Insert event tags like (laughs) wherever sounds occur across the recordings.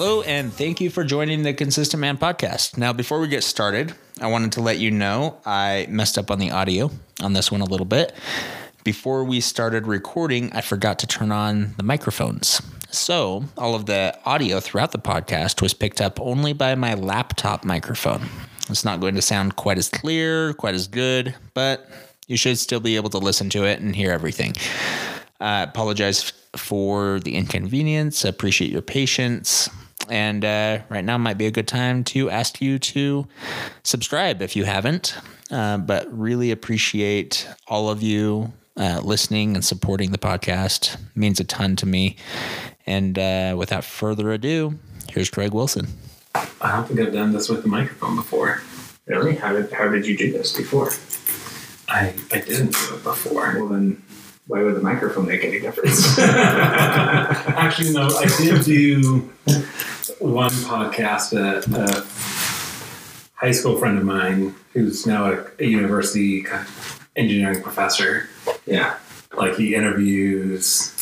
Hello, and thank you for joining the Consistent Man podcast. Now, before we get started, I wanted to let you know I messed up on the audio on this one a little bit. Before we started recording, I forgot to turn on the microphones. So, all of the audio throughout the podcast was picked up only by my laptop microphone. It's not going to sound quite as clear, quite as good, but you should still be able to listen to it and hear everything. I apologize for the inconvenience. I appreciate your patience. And uh, right now might be a good time to ask you to subscribe if you haven't. Uh, but really appreciate all of you uh, listening and supporting the podcast. It means a ton to me. And uh, without further ado, here's Craig Wilson. I don't think I've done this with the microphone before. Really? How did how did you do this before? I, I didn't do it before. Well then, why would the microphone make any difference? (laughs) Actually, no, I did do one podcast at a high school friend of mine who's now a, a university engineering professor. yeah. Like he interviews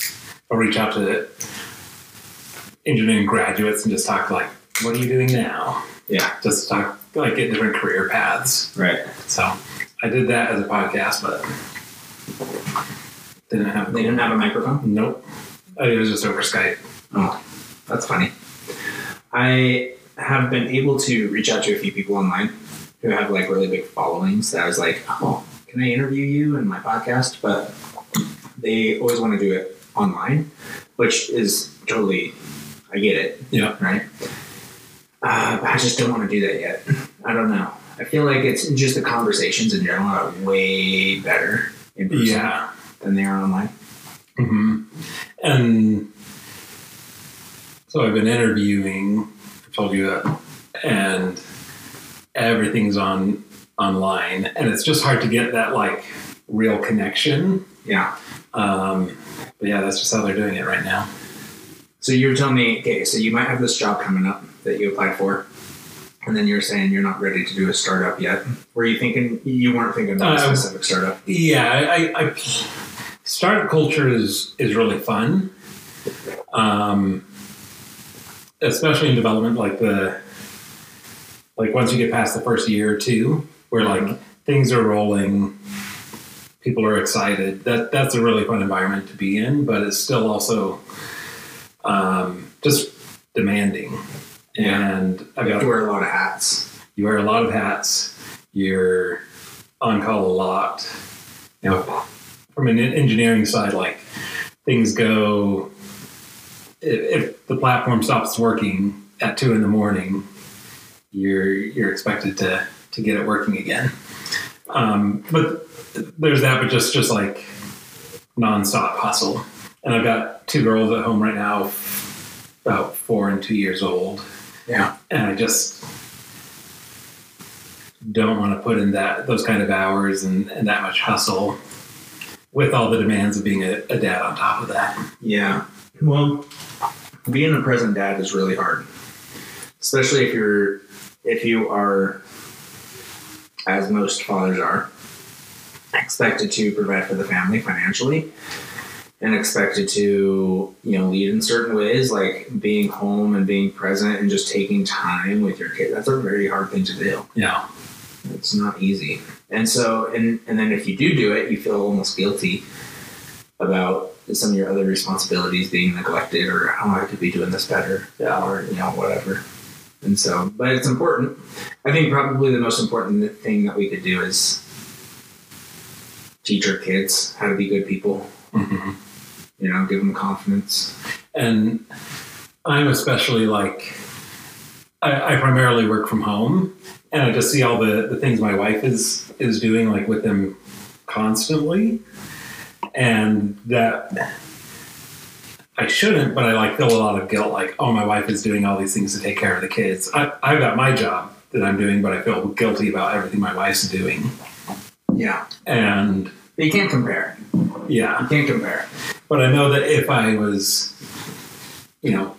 or reach out to engineering graduates and just talk like, what are you doing now? Yeah. Just talk like get different career paths. Right. So I did that as a podcast, but didn't have They didn't have a microphone. Nope. It was just over Skype. Oh, that's funny. I have been able to reach out to a few people online who have like really big followings. That I was like, oh, can I interview you in my podcast? But they always want to do it online, which is totally. I get it. Yeah. right? Uh, I just don't want to do that yet. I don't know. I feel like it's just the conversations in general are way better in person Yeah. than they are online. Mm-hmm. And so I've been interviewing. I told you that, and everything's on online, and it's just hard to get that like real connection. Yeah. Um, but yeah, that's just how they're doing it right now. So you were telling me, okay, so you might have this job coming up that you applied for, and then you're saying you're not ready to do a startup yet. Were you thinking you weren't thinking about a Uh, specific startup? Yeah, I, I, I startup culture is is really fun, um, especially in development. Like the like once you get past the first year or two, where like things are rolling, people are excited. That that's a really fun environment to be in, but it's still also um, just demanding. Yeah. And I've got to wear a lot of hats. you wear a lot of hats. You're on call a lot. You know, from an engineering side, like things go. If, if the platform stops working at two in the morning, you're you're expected to to get it working again. Um, but there's that, but just just like nonstop hustle. And I've got two girls at home right now, about four and two years old Yeah. and I just don't want to put in that those kind of hours and, and that much hustle with all the demands of being a, a dad on top of that. Yeah. Well, being a present dad is really hard, especially if you're if you are, as most fathers are, expected to provide for the family financially, and expected to you know lead in certain ways, like being home and being present and just taking time with your kid. That's a very hard thing to do. Yeah. It's not easy. And so, and and then if you do do it, you feel almost guilty about some of your other responsibilities being neglected, or oh, I could be doing this better, Yeah. or you know whatever. And so, but it's important. I think probably the most important thing that we could do is teach our kids how to be good people. hmm You know, give them confidence. And I'm especially like, I, I primarily work from home, and I just see all the, the things my wife is is doing, like with them constantly, and that I shouldn't, but I like feel a lot of guilt. Like, oh, my wife is doing all these things to take care of the kids. I, I've got my job that I'm doing, but I feel guilty about everything my wife's doing. Yeah, And but you can't compare. yeah, You can't compare. but I know that if I was, you know,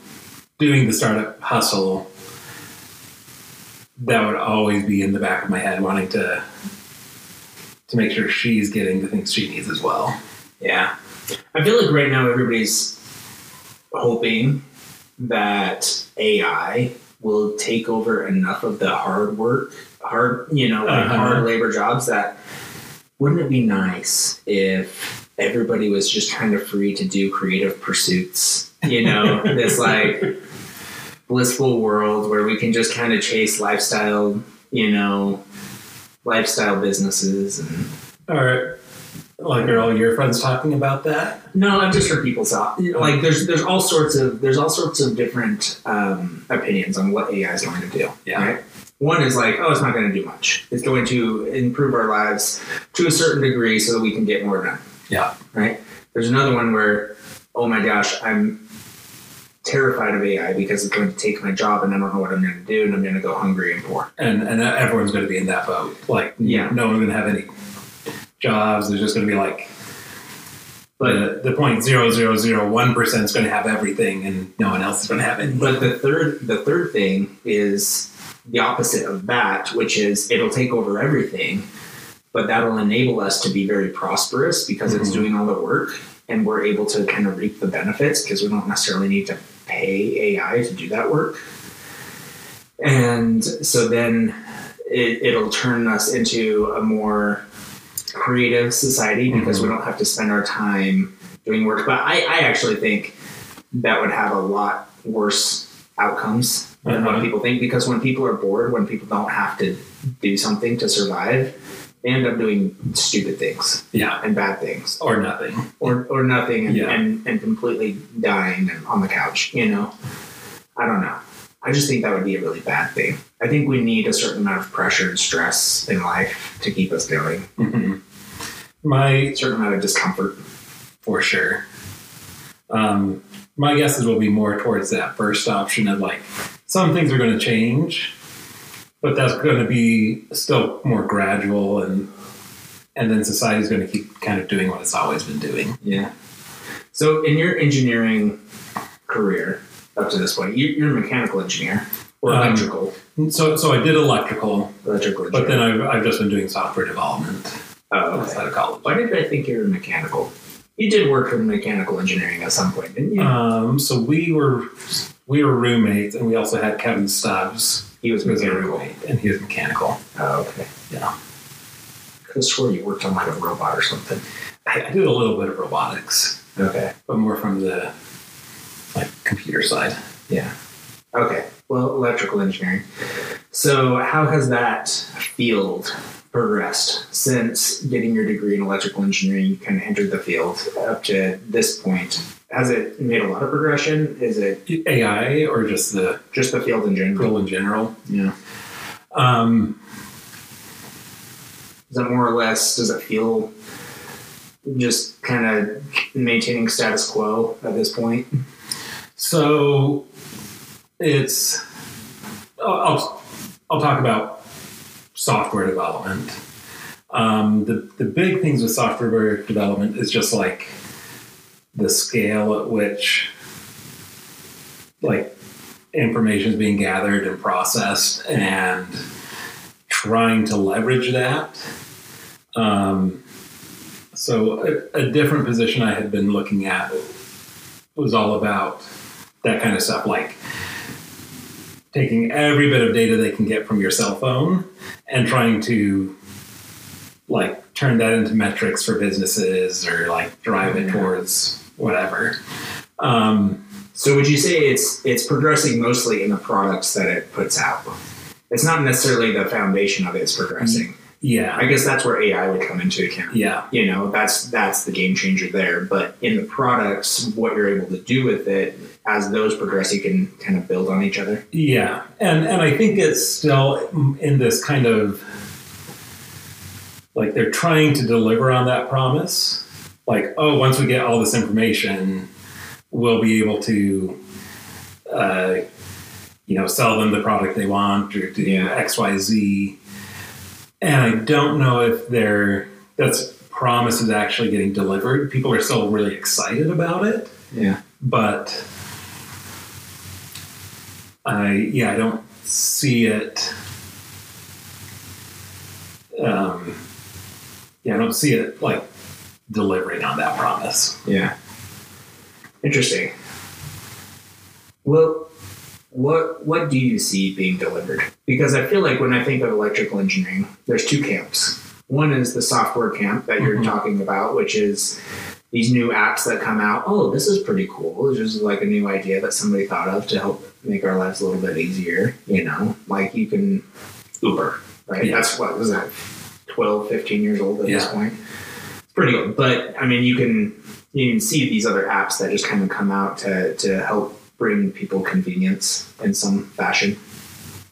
doing the startup hustle, that would always be in the back of my head, wanting to to make sure she's getting the things she needs as well. Yeah. I feel like right now everybody's hoping that AI will take over enough of the hard work, hard you know, like Uh-huh. hard labor jobs that wouldn't it be nice if everybody was just kind of free to do creative pursuits? You know, (laughs) this like blissful world where we can just kind of chase lifestyle, you know, lifestyle businesses and Or like are all your friends talking about that? no, I've just heard people talk. Like there's there's all sorts of there's all sorts of different um, opinions on what AI is going to do. Yeah. Right? One is like, oh, it's not going to do much. It's going to improve our lives to a certain degree so that we can get more done. Yeah. Right. There's another one where, oh my gosh, I'm terrified of AI because it's going to take my job and I don't know what I'm going to do and I'm going to go hungry and poor. And and everyone's going to be in that boat. Like Yeah. no one's going to have any jobs. There's just going to be like but the point zero zero zero one percent is going to have everything, and no one else is going to have it. But the third the third thing is the opposite of that, which is it'll take over everything, but that'll enable us to be very prosperous because it's Mhm. doing all the work and we're able to kind of reap the benefits because we don't necessarily need to pay AI to do that work. And so then it, it'll turn us into a more creative society because we don't have to spend our time doing work. But I, I actually think that would have a lot worse outcomes than what Uh-huh. people think because when people are bored, when people don't have to do something to survive, they end up doing stupid things Yeah, and bad things or nothing. or, or nothing and, Yeah. and, and completely dying on the couch, you know? I don't know. I just think that would be a really bad thing. I think we need a certain amount of pressure and stress in life to keep us going, Mhm. My certain amount of discomfort. for sure. Um, my guesses will be more towards that first option of like some things are going to change, but that's going to be still more gradual and and then society's going to keep kind of doing what it's always been doing. Yeah. So, in your engineering career up to this point, you, you're a mechanical engineer or Um, electrical, So so I did electrical, electrical but then I've, I've just been doing software development oh, okay. outside of college. Why did I think you were mechanical? You did work in mechanical engineering at some point, didn't you? Um, so we were we were roommates, and we also had Kevin Stubbs he was mechanical. and he was mechanical. Oh, okay. Yeah. Could have you worked on like a robot or something. I, I did a little bit of robotics, Okay. but more from the like computer side. Yeah. Okay. Well, electrical engineering. So, how has that field progressed since getting your degree in electrical engineering? You kind of entered the field up to this point. Has it made a lot of progression? Is it AI or just the just the field in general? role in general. Yeah. Um, Is it more or less? Does it feel just kind of maintaining status quo at this point? so it's I'll, I'll I'll talk about software development. Um, the the big things with software development is just like the scale at which like information is being gathered and processed and trying to leverage that. Um, so a, a different position I had been looking at was all about that kind of stuff, like taking every bit of data they can get from your cell phone and trying to like turn that into metrics for businesses or like drive it towards whatever. Um, So would you say it's it's progressing mostly in the products that it puts out? It's not necessarily the foundation of it is progressing. yeah, I guess that's where AI would come into account. yeah, You know, that's that's the game changer there. But in the products, what you're able to do with it, as those progress, you can kind of build on each other. yeah, and and I think it's still in this kind of like they're trying to deliver on that promise. Like, oh, once we get all this information, we'll be able to, uh, you know, sell them the product they want or do Yeah. X, Y, Z. And I don't know if they're that's promise is actually getting delivered. People are still really excited about it, Yeah. but I yeah, I don't see it. Um, yeah, I don't see it like delivering on that promise. Yeah. Interesting. Well, what what do you see being delivered? Because I feel like when I think of electrical engineering, there's two camps. One is the software camp that you're Mhm. talking about, which is these new apps that come out. Oh, this is pretty cool. It's just like a new idea that somebody thought of to help make our lives a little bit easier. You know, like you can Uber, right? Yeah. That's what was that 12, 15 years old at this point. It's pretty old, but I mean, you can you can see these other apps that just kind of come out to to help bring people convenience in some fashion.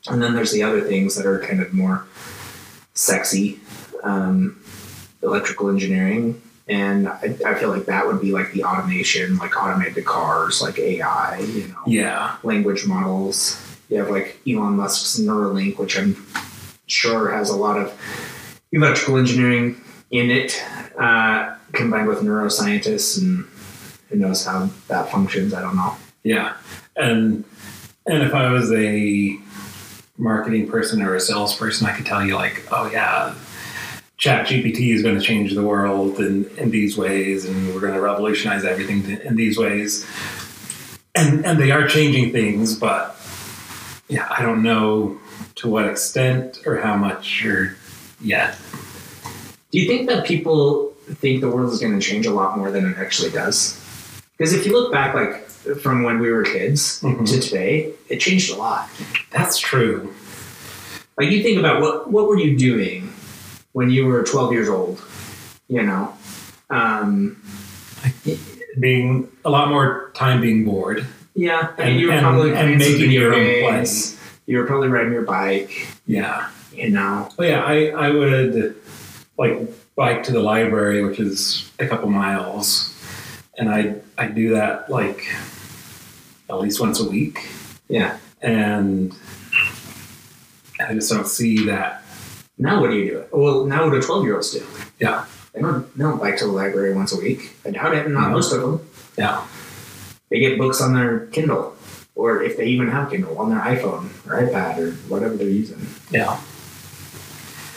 And then there's the other things that are kind of more sexy, um, electrical engineering. And I, I feel like that would be like the automation, like automated cars, like AI, you know, Yeah. language models. You have like Elon Musk's Neuralink, which I'm sure has a lot of electrical engineering in it, uh, combined with neuroscientists, and who knows how that functions. I don't know. Yeah. And and if I was a marketing person or a salesperson, I could tell you like, oh yeah, Chat GPT is going to change the world in, in these ways, and we're going to revolutionize everything in these ways. And and they are changing things, but yeah, I don't know to what extent or how much or yet. Do you think that people think the world is going to change a lot more than it actually does? Because if you look back, like from when we were kids Mhm. to today, it changed a lot. That's true. Like you think about what what were you doing when you were 12 years old? You know, um, Being a lot more time being bored. yeah. Mean, And- you were and- probably and making your own games. You were probably riding your bike. Yeah. You know, Oh yeah, I, I would like bike to the library, which is a couple miles, and I I do that like at least once a week, yeah. and I just don't see that. Now what do you do? Well, now what do 12 year olds do? Yeah, They don't, they don't bike to the library once a week. I doubt it. Not Mhm. most of them. yeah, They get books on their Kindle, or if they even have Kindle, on their iPhone or iPad or whatever they're using. yeah,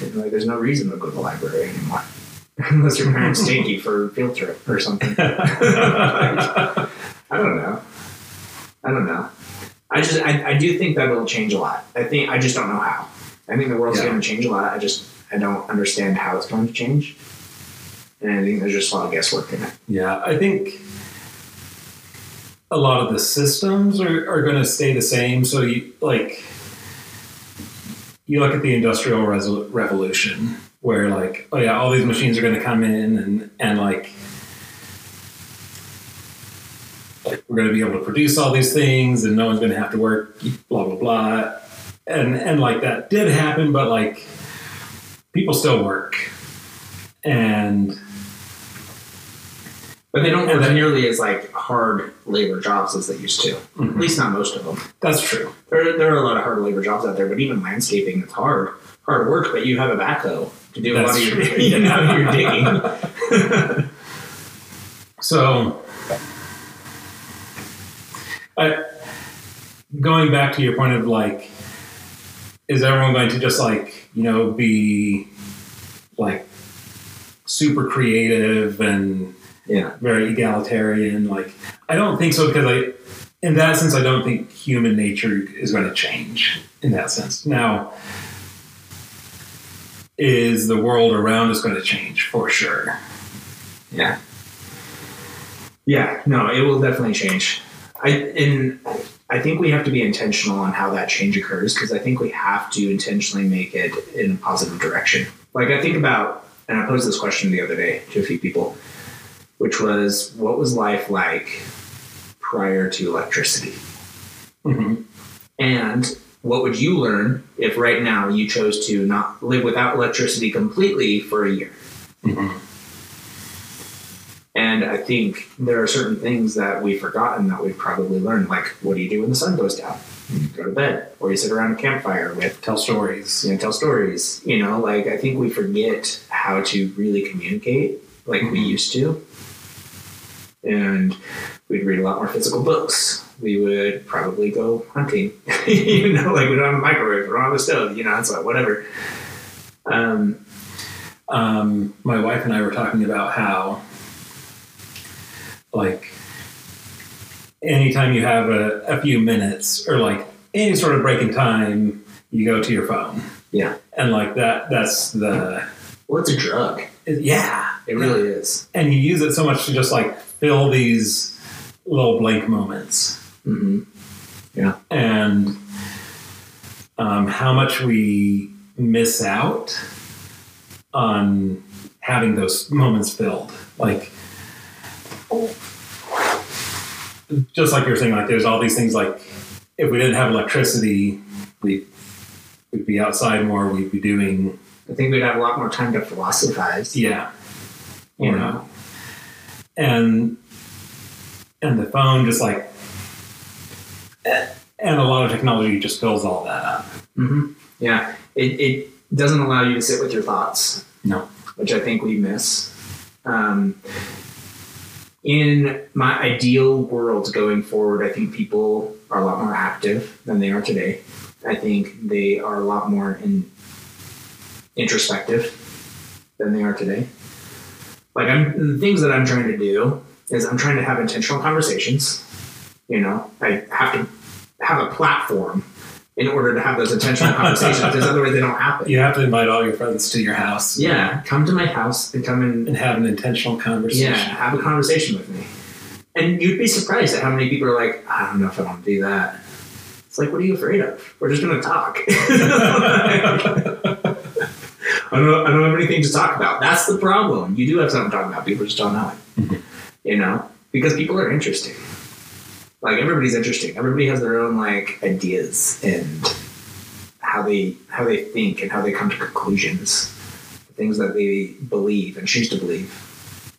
And, Like, there's no reason to go to the library anymore, (laughs) unless your parents take you for a field trip or something. (laughs) I don't know. I don't know. I just I, I do think that it'll change a lot. I think I just don't know how. I think the world's Yeah. going to change a lot. I just I don't understand how it's going to change, and I think there's just a lot of guesswork in it. yeah. I think a lot of the systems are, are going to stay the same. So you like you look at the industrial revolution where like oh yeah all these machines are going to come in and and like we're going to be able to produce all these things and no one's going to have to work blah blah blah and and like that did happen but like people still work and But they don't work then- nearly as like hard labor jobs as they used to. Mhm. At least not most of them. that's true There, there are a lot of hard labor jobs out there, but even landscaping, it's hard, hard work. But you have a backhoe to do a lot That's of your, (laughs) you know, your (laughs) digging. So, I, going back to your point of like, is everyone going to just like, you know, be like super creative and Yeah, very egalitarian? Like, I don't think so because I, in that sense, I don't think human nature is going to change in that sense. Now, is the world around us going to change for sure? yeah, yeah. No, it will definitely change. I and I think we have to be intentional on how that change occurs because I think we have to intentionally make it in a positive direction. Like I think about, and I posed this question the other day to a few people, which was, what was life like prior to electricity? Mhm. And what would you learn if right now you chose to not live without electricity completely for a year? Mhm. And I think there are certain things that we've forgotten that we've probably learned. Like, what do you do when the sun goes down? You go to bed, or you sit around a campfire with, Tell stories. you know, tell stories. You know, like I think we forget how to really communicate like we Mhm. used to. And we'd read a lot more physical books. We would probably go hunting. (laughs) you know, like we don't have a microwave, we don't have a stove. You know, it's like whatever. Um, um, my wife and I were talking about how, like, anytime you have a, a few minutes or like any sort of break in time, you go to your phone. Yeah. And like that, that's the, Well, it's a drug. yeah. It really is. And you use it so much to just like fill these little blank moments. hmm Yeah. and um, how much we miss out on having those moments filled. Like, just like you're saying, like there's all these things. Like, if we didn't have electricity, we we'd be outside more. We'd be doing, I think we'd have a lot more time to philosophize. yeah, you know, and and the phone just like. And a lot of technology just fills all that up. hmm Yeah. It, it doesn't allow you to sit with your thoughts. No. Which I think we miss. Um, in my ideal world going forward, I think people are a lot more active than they are today. I think they are a lot more in, introspective than they are today. Like I'm the things that I'm trying to do is I'm trying to have intentional conversations. You know, I have to have a platform in order to have those intentional (laughs) conversations because otherwise they don't happen. You have to invite all your friends to your house. Yeah, come to my house and come and and have an intentional conversation. yeah, have a conversation with me. And you'd be surprised at how many people are like, I don't know if I want to do that. It's like, what are you afraid of? We're just going to talk. (laughs) I don't. I don't have anything to talk about. That's the problem. You do have something to talk about. People just don't know it. Mm-hmm. You know, because people are interesting. Like everybody's interesting. Everybody has their own like ideas and how they how they think and how they come to conclusions, things that they believe and choose to believe.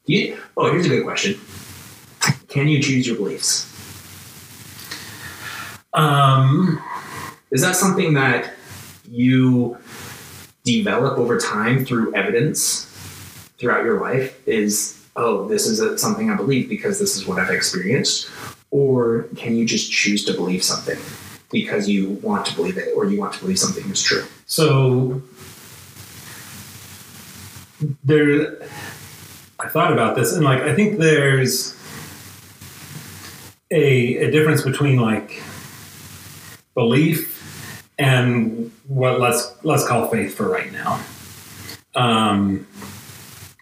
You, oh, here's a good question. Can you choose your beliefs? Um, Is that something that you develop over time through evidence throughout your life? Is, oh, this is a, something I believe because this is what I've experienced? Or can you just choose to believe something because you want to believe it or you want to believe something is true? so there, I thought about this, and like I think there's a a difference between like belief and what let's let's call faith for right now. Um,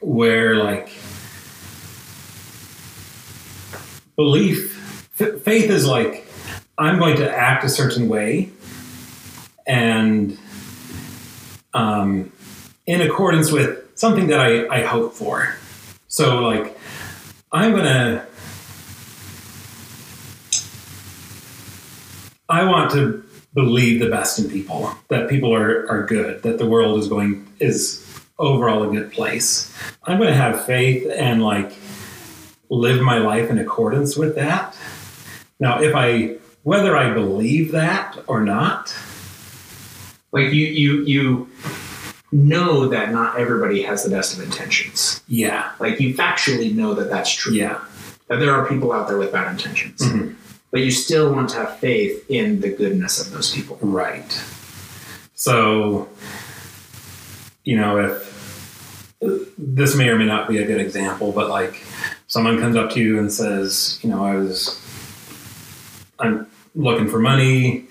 where like belief, faith is like I'm going to act a certain way, and um, in accordance with something that I, I hope for. So like I'm gonna I want to believe the best in people, that people are, are good, that the world is going is overall a good place. I'm gonna have faith and like live my life in accordance with that. Now if I whether I believe that or not, Like you, you, you know that not everybody has the best of intentions. yeah, Like you factually know that that's true. yeah. That there are people out there with bad intentions. Mhm. But you still want to have faith in the goodness of those people. Right. So, you know, if this may or may not be a good example, but like someone comes up to you and says, you know, I was, I'm looking for money.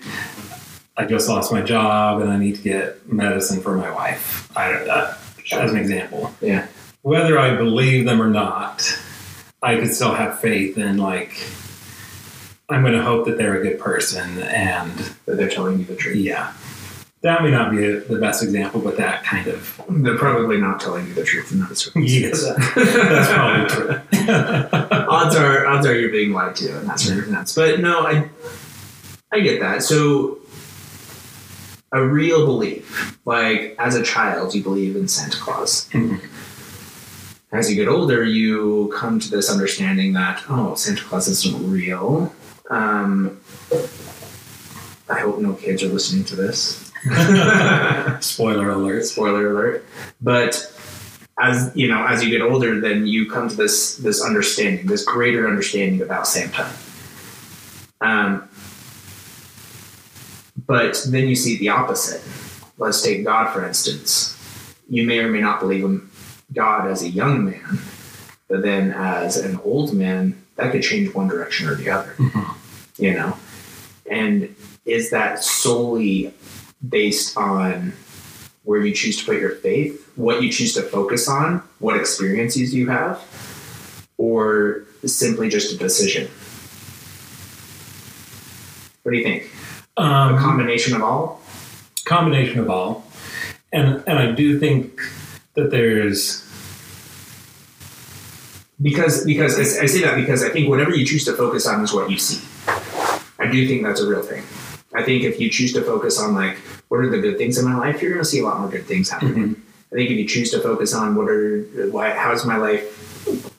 I just lost my job and I need to get medicine for my wife. I uh, don't that as an example. Yeah. Whether I believe them or not, I could still have faith in like I'm going to hope that they're a good person and That they're telling you the truth. yeah. That may not be a, the best example, but that kind of. They're probably not telling you the truth in those Yes, (laughs) that's probably true. (laughs) odds are odds are you're being lied to in that circumstance. But no, I I get that. So a real belief, like as a child, you believe in Santa Claus. Mhm. As you get older, you come to this understanding that oh, Santa Claus isn't real. Um, I hope no kids are listening to this. (laughs) Spoiler alert. spoiler alert but as you know as you get older then you come to this this understanding this greater understanding about santa um, but then you see the opposite let's take god for instance you may or may not believe in god as a young man But then as an old man, that could change one direction or the other. You know? And is that solely based on where you choose to put your faith, what you choose to focus on, what experiences you have, or simply just a decision? What do you think? A Um, combination of all? combination of all, and and I do think that there's Because because I, I say that because I think whatever you choose to focus on is what you see. I do think that's a real thing. I think if you choose to focus on like what are the good things in my life, you're going to see a lot more good things happen. I think if you choose to focus on what are why how's my life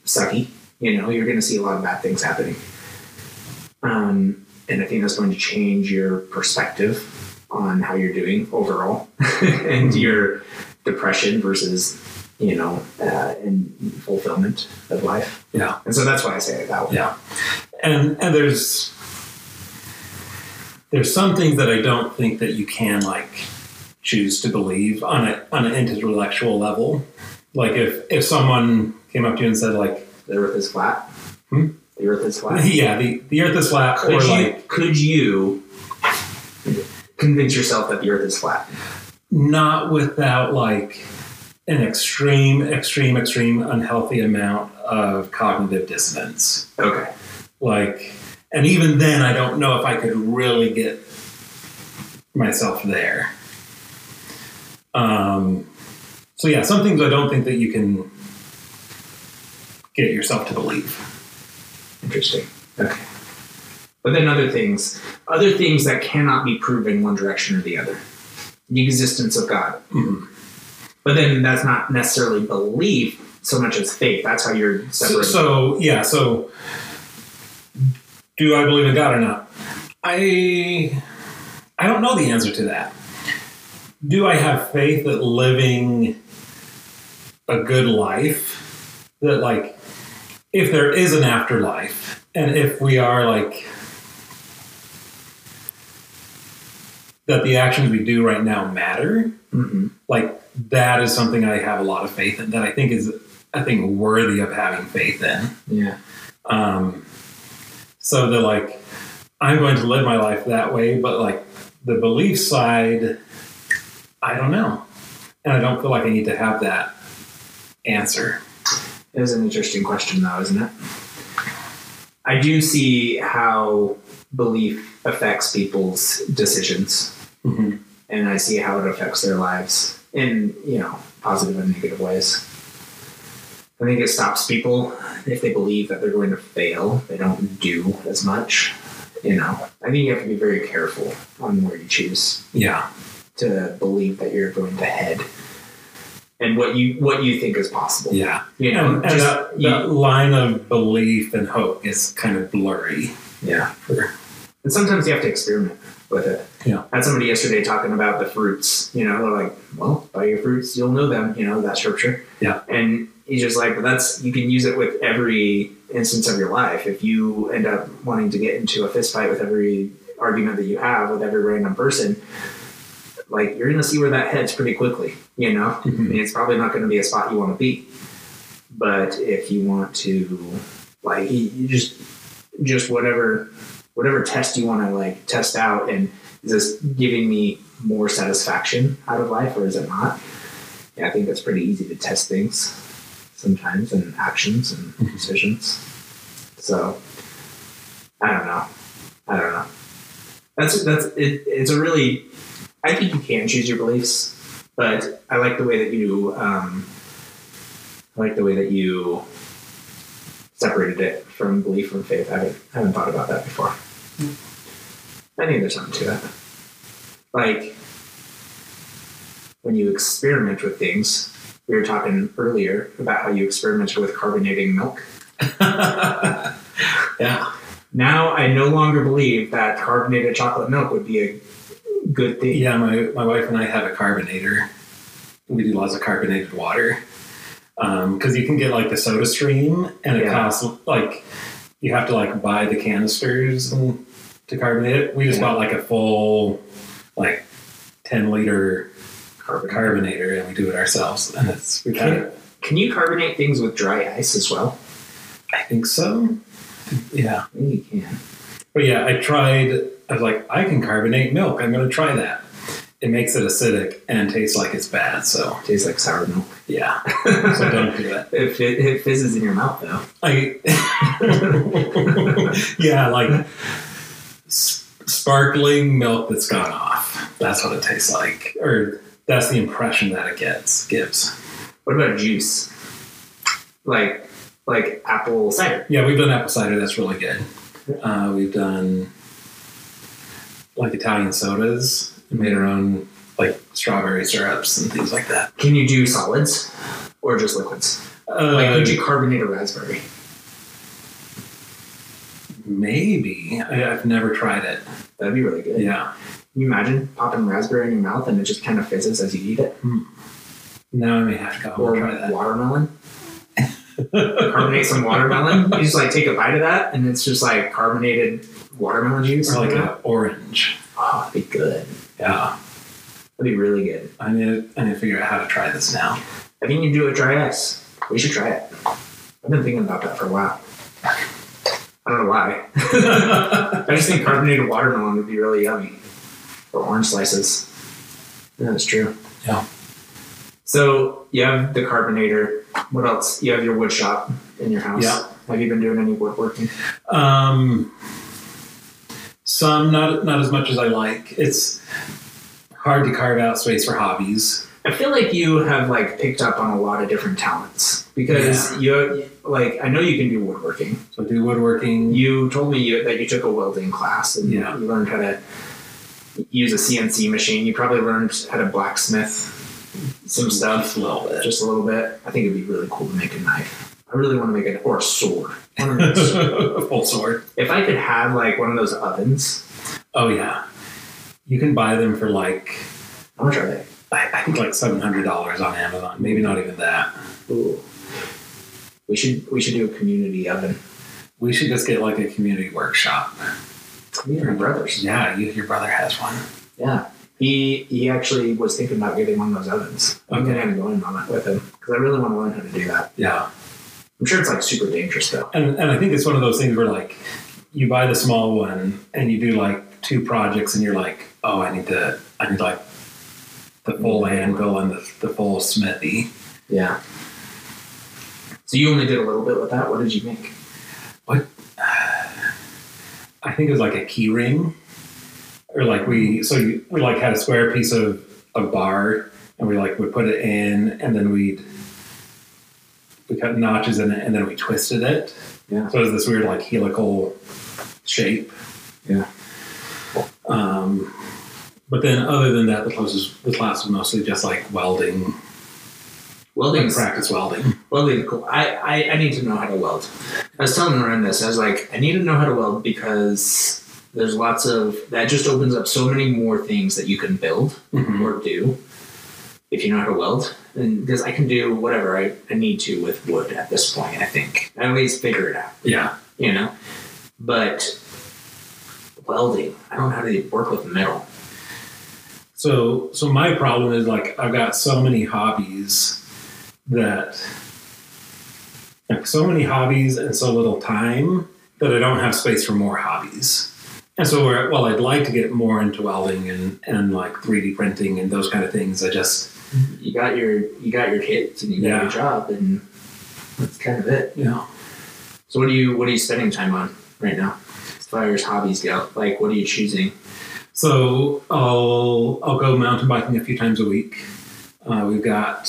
sucky, you know, you're going to see a lot of bad things happening. Um, and I think that's going to change your perspective on how you're doing overall, (laughs) and your depression versus you know uh, and fulfillment of life. yeah And so that's why I say it that way. yeah, and and there's there's some things that I don't think that you can like choose to believe on a on an intellectual level. Like if if someone came up to you and said like, The Earth is flat. Hmm? The Earth is flat. (laughs) yeah, the the Earth is flat, Could or you, like could you convince yourself that the Earth is flat? not without like an extreme, extreme, extreme unhealthy amount of cognitive dissonance. Okay. Like, and even then, I don't know if I could really get myself there. Um, so yeah, some things I don't think that you can get yourself to believe. Interesting. Okay. But then other things, other things that cannot be proven one direction or the other. The existence of God. Mhm. But then that's not necessarily belief so much as faith. That's how you're So, separating. so yeah, so do I believe in God or not? I I don't know the answer to that. Do I have faith that living a good life that like if there is an afterlife and if we are like that the actions we do right now matter Mhm. like that is something I have a lot of faith in that I think is I think worthy of having faith in. Yeah. Um, so they're like I'm going to live my life that way, but like the belief side, I don't know, and I don't feel like I need to have that answer. It was an interesting question, though, isn't it? I do see how belief affects people's decisions, Mm-hmm. and I see how it affects their lives in you know positive and negative ways. I think it stops people if they believe that they're going to fail. They don't do as much. You know, I think you have to be very careful on where you choose Yeah, to believe that you're going to head and what you what you think is possible. yeah. You know, And, and just- that, you- that line of belief and hope is kind of blurry. Yeah. For, And sometimes you have to experiment with it. Yeah. I had somebody yesterday talking about the fruits. You know, they're like, well, by your fruits, you'll know them, you know, that scripture. Yeah. And he's just like, but that's, you can use it with every instance of your life. If you end up wanting to get into a fist fight with every argument that you have with every random person, like you're going to see where that heads pretty quickly, you know? I Mhm. mean, it's probably not going to be a spot you want to be. But if you want to, like, you, just, just whatever whatever test you want to like test out and is this giving me more satisfaction out of life or is it not yeah i think it's pretty easy to test things sometimes and actions and decisions so i don't know i don't know that's that's it, it's a really i think you can choose your beliefs but i like the way that you um i like the way that you separated it from belief from faith. I haven't, I haven't thought about that before. I think there's something to that. Like when you experiment with things, we were talking earlier about how you experimented with carbonating milk. (laughs) yeah, Now I no longer believe that carbonated chocolate milk would be a good thing. yeah. My my wife and I have a carbonator. We do lots of carbonated water um, because you can get like the Soda Stream, and it Yeah. costs like you have to like buy the canisters and, to carbonate it. We just Yeah. bought like a full like ten liter Carbon. carbonator, and we do it ourselves. And it's had Can, it. Can you carbonate things with dry ice as well? I think so. Yeah. I think you can. But yeah, I tried. I was like, I can carbonate milk. I'm going to try that. It makes it acidic and tastes like it's bad. So Tastes like sour milk. yeah. (laughs) So don't do that. It, it, it fizzes in your mouth though. I (laughs) yeah, like sparkling milk that's gone off. That's what it tastes like, or that's the impression that it gets gives. What about juice? Like like apple cider. Yeah, we've done apple cider. That's really good. Uh, we've done like Italian sodas. and Made our own like strawberry syrups and things like that. Can you do solids or just liquids? Uh, Like could you carbonate a raspberry? maybe I, I've never tried it. That'd be really good. Yeah. Can you imagine popping raspberry in your mouth and it just kind of fizzes as you eat it? Hmm. Now I may have to go Or try that. watermelon. (laughs) Carbonate some watermelon. You just like take a bite of that and it's just like carbonated watermelon juice. or like an orange. Oh, that'd be good. Yeah. That'd be really good. I need to, I need to figure out how to try this now. I think you do a dry ice. We should try it. I've been thinking about that for a while. I don't know why. (laughs) I just think carbonated watermelon would be really yummy. Or orange slices. Yeah, that's true. Yeah. So you have the carbonator. What else? You have your wood shop in your house. Yeah. Have you been doing any woodworking? Um, some not not as much as I like. It's hard to carve out space for hobbies. I feel like you have like picked up on a lot of different talents because you like I know you can do woodworking. So I do woodworking. You told me you, that you took a welding class and Yeah. you learned how to use a CNC machine. You probably learned how to blacksmith some hmm, stuff, Just a little bit. just a little bit. I think it'd be really cool to make a knife. I really want to make it or a sword. (laughs) Those. Full sword. if I could have like one of those ovens, Oh yeah, you can buy them for like how much are they? I, I think like seven hundred dollars on Amazon. Maybe not even that. Ooh. We should we should do a community oven. We should just get like a community workshop. Me and my brothers. Yeah, you, your brother has one. Yeah. He he actually was thinking about getting one of those ovens. I'm Okay. gonna go in on it with him because I really want to learn how to do that. Yeah, I'm sure it's like super dangerous though. and and I think it's one of those things where like you buy the small one and you do like two projects and you're like, oh, I need to, I need like the full anvil and the, the full smithy. Yeah. So you only did a little bit with that. What did you make? I think it was like a key ring, or like we so you, we like had a square piece of a bar and we like would put it in and then we'd we cut notches in it and then we twisted it. Yeah. So it was this weird like helical shape. Yeah. Um, but then other than that, the the class was mostly just like welding, Welding. practice welding. Welding. Cool. I, I I need to know how to weld. I was telling Loren this. I was like, I need to know how to weld because there's lots of that just opens up so many more things that you can build Mhm. or do if you know how to weld. And because I can do whatever I, I need to with wood at this point, I think. I at least figure it out. Yeah. you know. But welding, I don't know how to work with metal. So so my problem is like I've got so many hobbies that like so many hobbies and so little time that I don't have space for more hobbies. And so where well I'd like to get more into welding and, and like 3D printing and those kind of things. I just You got your you got your kids and you got Yeah. your job, and that's kind of it. you know So what are you what are you spending time on right now? As far as hobbies go, like what are you choosing? so I'll I'll go mountain biking a few times a week. Uh, we've got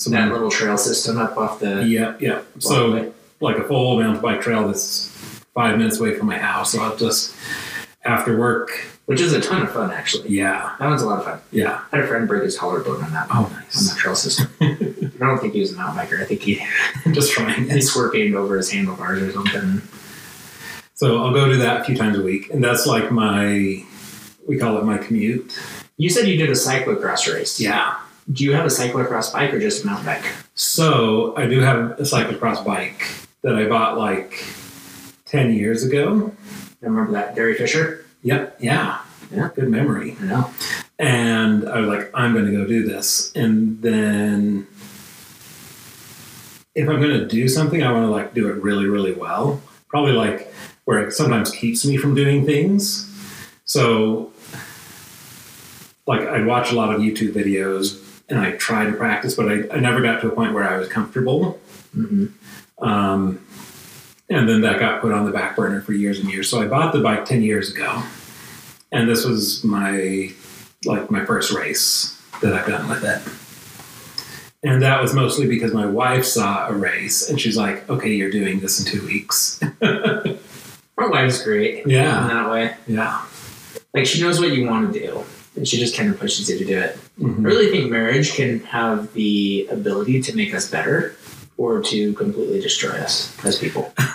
some That little trail system up off the yeah yeah so like a full mountain bike trail that's five minutes away from my house. So I'll just after work which is a ton of fun actually. Yeah, That one's a lot of fun. yeah. I had a friend break his collarbone on that Oh, on that trail system. (laughs) I don't think he was a mountain biker. I think he (laughs) Just trying he it. scorpioned over his handlebars or something. So I'll go do that a few times a week, and that's like my we call it my commute. You said you did a cyclocross race. Yeah. Do you have a cyclocross bike or just a mountain bike? So I do have a cyclocross bike that I bought like ten years ago. I remember that Gary Fisher. Yep. Yeah. Yeah. Good memory. I know. And I was like, I'm going to go do this, and then if I'm going to do something, I want to like do it really, really well. Probably like where it sometimes keeps me from doing things. So, like, I'd watch a lot of YouTube videos and I tried to practice, but I, I never got to a point where I was comfortable. hmm Um, and then that got put on the back burner for years and years. So I bought the bike 10 years ago. And this was my like my first race that I've done with it. And that was mostly because my wife saw a race and she's like, okay, you're doing this in two weeks. (laughs) My wife's great Yeah. in that way. Yeah. Like she knows what you want to do, and she just kind of pushes you to do it. I Mhm. really think marriage can have the ability to make us better or to completely destroy us as people. (laughs)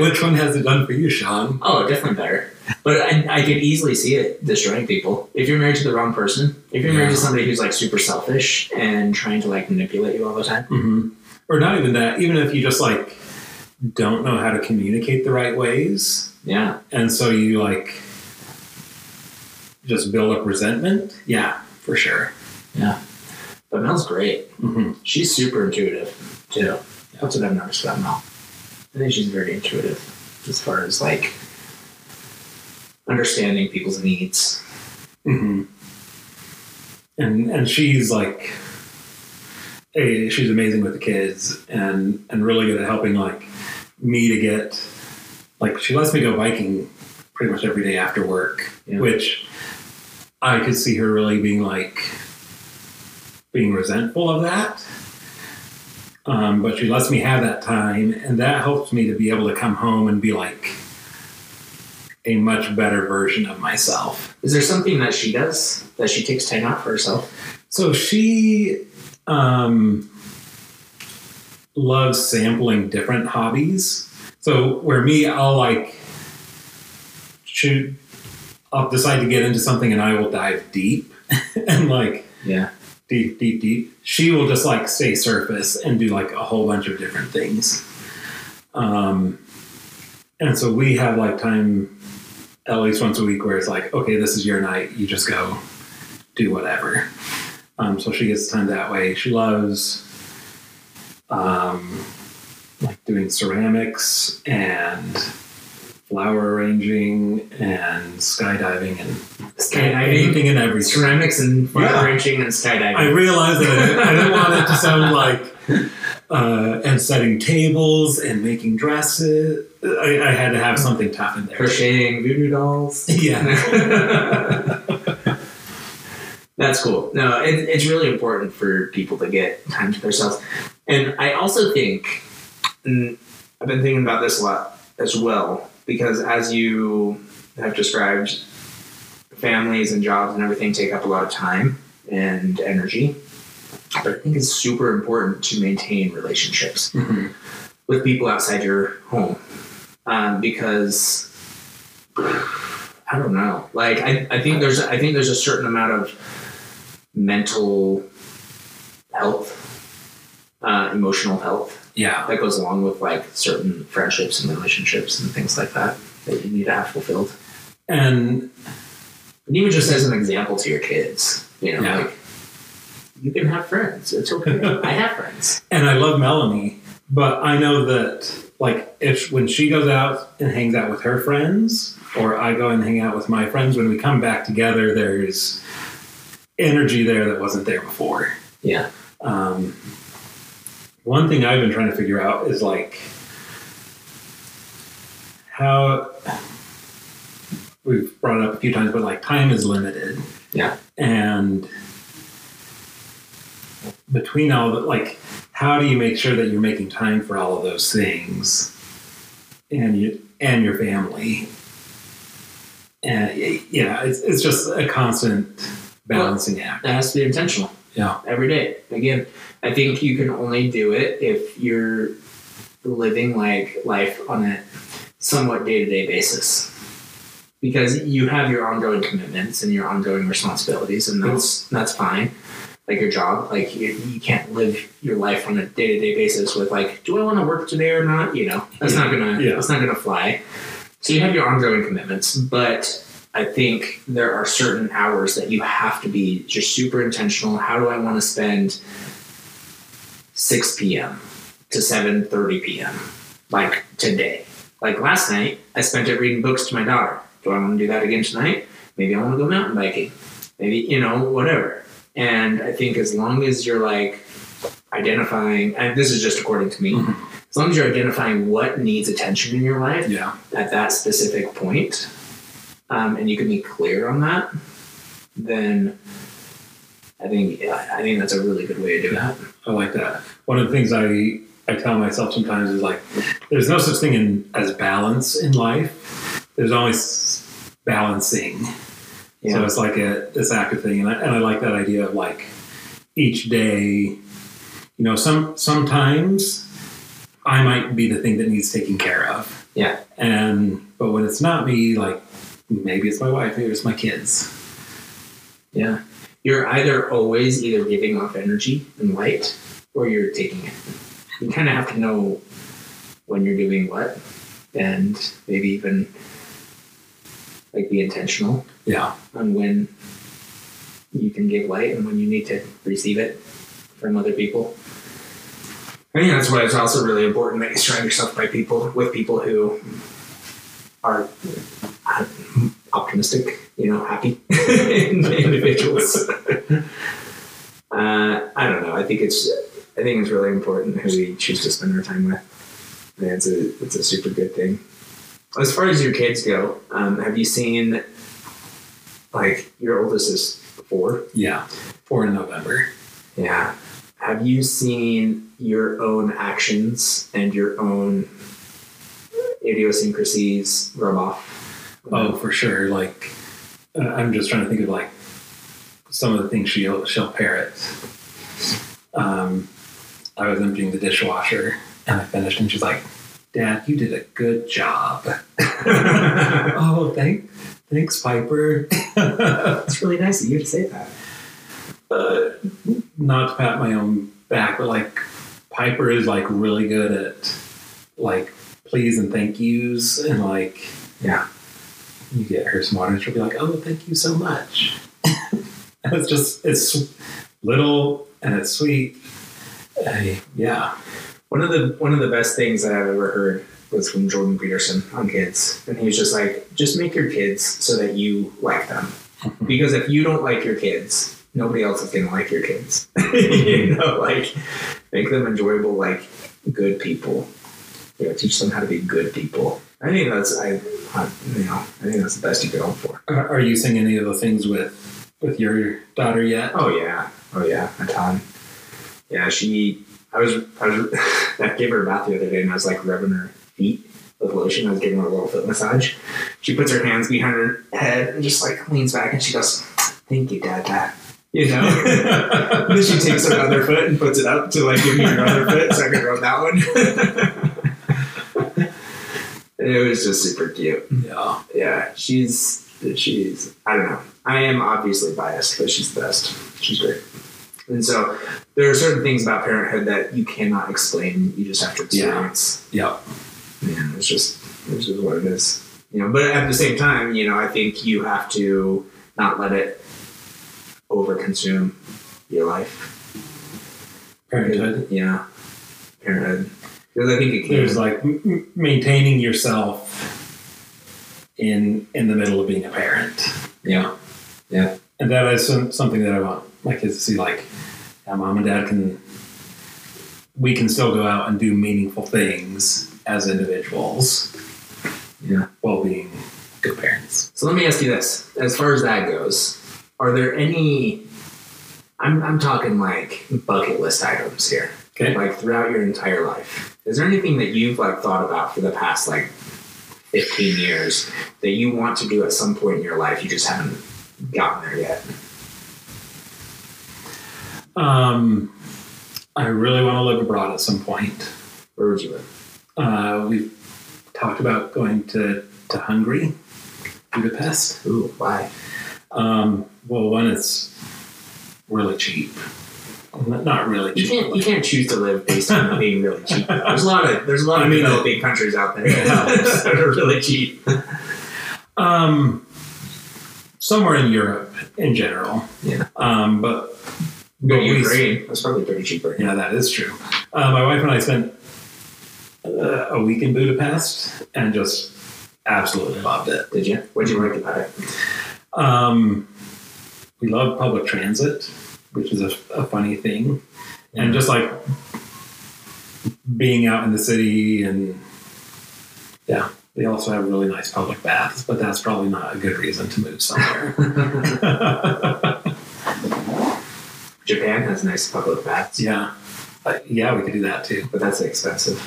Which- one has it done for you, Sean? Oh, definitely better. But I, I could easily see it destroying people. If you're married to the wrong person, if you're married to somebody who's like super selfish and trying to like manipulate you all the time. hmm Or not even that, even if you just like don't know how to communicate the right ways, Yeah. and so you like just build up resentment. Yeah, for sure. Yeah. But Mel's great. hmm She's super intuitive too. That's what I've noticed about Mel. I think she's very intuitive as far as like understanding people's needs. hmm And and she's like, hey, she's amazing with the kids and and really good at helping like me to get like she lets me go biking pretty much every day after work, Yeah. which I could see her really being like being resentful of that. Um, but she lets me have that time, and that helps me to be able to come home and be like a much better version of myself. Is there something that she does that she takes time out for herself? So she um, loves sampling different hobbies. So where me, I'll like shoot, I'll decide to get into something and I will dive deep (laughs) and like Yeah. deep, deep, deep. She will just like stay surface and do like a whole bunch of different things. Um, and so we have like time at least once a week where it's like, okay, this is your night. You just go do whatever. Um, so she gets time that way. She loves um, like doing ceramics and flower arranging and skydiving and Skydiving, anything and everything. ceramics, and fire Yeah. wrenching and skydiving. I realized that I didn't, I didn't want it to sound (laughs) like uh, and setting tables and making dresses. I, I had to have something tough in there. Crocheting voodoo dolls. (laughs) Yeah. (laughs) That's cool. No, it, it's really important for people to get time to themselves. And I also think, I've been thinking about this a lot as well, because as you have described, families and jobs and everything take up a lot of time and energy. But I think it's super important to maintain relationships Mhm. with people outside your home um, because I don't know. Like I, I think there's I think there's a certain amount of mental health, uh, emotional health Yeah. that goes along with like certain friendships and relationships and things like that that you need to have fulfilled. And even just as an example to your kids, you know, Yeah. like you can have friends. It's okay. (laughs) I have friends. and I love Melanie, but I know that like if when she goes out and hangs out with her friends, or I go and hang out with my friends, when we come back together, there's energy there that wasn't there before. Yeah. Um, one thing I've been trying to figure out is like how we've brought it up a few times, but like time is limited. Yeah. And between all the like, how do you make sure that you're making time for all of those things, and you and your family? And yeah, it's it's just a constant balancing act. That has to be intentional. Yeah. Every day. Again, I think you can only do it if you're living like life on a somewhat day to day basis. Because you have your ongoing commitments and your ongoing responsibilities, and that's that's fine. Like your job, like you, you can't live your life on a day to day basis with like, do I want to work today or not? You know, that's not gonna Yeah. that's not gonna fly. So you have your ongoing commitments, but I think there are certain hours that you have to be just super intentional. How do I want to spend 6 p.m. to 7:30 p.m. Like today. Like last night, I spent it reading books to my daughter. Do I want to do that again tonight? Maybe I want to go mountain biking. Maybe you know whatever. And I think as long as you're like identifying, and this is just according to me, as long as you're identifying what needs attention in your life Yeah. at that specific point, um, and you can be clear on that, then I think yeah, I think that's a really good way to do that. I like that. One of the things I I tell myself sometimes is like, there's no such thing in, as balance in life. There's always balancing. Yeah. So it's like a this active thing, and I, and I like that idea of like each day. You know, some sometimes I might be the thing that needs taking care of. Yeah. And but when it's not me, like maybe it's my wife, maybe it's my kids. Yeah. You're either always either giving off energy and light or you're taking it. You kind of have to know when you're doing what and maybe even like be intentional Yeah. on when you can give light and when you need to receive it from other people. I think that's why it's also really important that you surround yourself by people with people who are uh, optimistic, you know, happy (laughs) individuals. (laughs) uh, I don't know. I think it's I think it's really important who we choose to spend our time with. It's a it's a super good thing. As far as your kids go, um, have you seen like your oldest is four? Yeah. four in November. Yeah. Have you seen your own actions and your own idiosyncrasies rub off? Oh, for sure. Like, I'm just trying to think of like some of the things she'll she'll parrot. Um, I was emptying the dishwasher and I finished, and she's like, "Dad, you did a good job." (laughs) oh, thank, thanks, Piper. (laughs) It's really nice of you to say that. uh, not to pat my own back, but like Piper is like really good at like please and thank yous and like Yeah. You get her some water and she'll be like, oh, thank you so much. and (laughs) it's just, it's little and it's sweet. Yeah. One of the one of the best things that I've ever heard was from Jordan Peterson on kids, and he was just like, just make your kids so that you like them, (laughs) because if you don't like your kids, nobody else is gonna like your kids. (laughs) you mm-hmm. know, like make them enjoyable, like good people. You know, teach them how to be good people. I think that's I, I you know, I think that's the best you could hope for. Are, are you seeing any of the things with with your daughter yet? Oh yeah, oh yeah, a ton. Yeah, she. I was. I was. (laughs) I gave her a bath the other day, and I was like rubbing her feet with lotion. I was giving her a little foot massage. She puts her hands behind her head and just like leans back, and she goes, "Thank you, Dad, Dad." You know. (laughs) and then she takes her other foot and puts it up to like give me her other foot, so I can rub that one. (laughs) It was just super cute Yeah. yeah, she's she's I don't know. I am obviously biased, but she's the best. She's great. And so there are certain things about parenthood that you cannot explain. You just have to experience. Yeah. Yeah, it's just it's just what it is. You know, but at the same time, you know, I think you have to not let it overconsume your life. Parenthood. Yeah, parenthood. Because I think it can. There's like m- maintaining yourself in in the middle of being a parent. yeah, yeah, And that is some, something that I want my kids to see. Like, yeah, mom and dad can, we can still go out and do meaningful things as individuals yeah. while being good parents. So let me ask you this: as far as that goes, are there any? I'm I'm talking like bucket list items here. Okay. Like throughout your entire life, is there anything that you've like thought about for the past like 15 years that you want to do at some point in your life? You just haven't gotten there yet. Um, I really want to live abroad at some point. Where would you live? Uh, we've talked about going to, to Hungary, Budapest. Ooh, why? Um, well, one, it's really cheap. Not not really You can't you can't choose to live based on being really cheap. (laughs) There's a lot of there's a lot of I mean, developing countries out there it (laughs) that are really cheap. Um, somewhere in Europe in general. Yeah. Um, but But Go Ukraine. That's probably pretty cheaper. Yeah, that is true. Uh, my wife and I spent uh, a week in Budapest and just absolutely loved it. Did you? What'd you like about it? Um, we love public transit, which is a, a funny thing, and just like being out in the city, and yeah, they also have really nice public baths, but that's probably not a good reason to move somewhere. (laughs) (laughs) Japan has nice public baths, yeah, Uh, yeah, we could do that too. but that's expensive.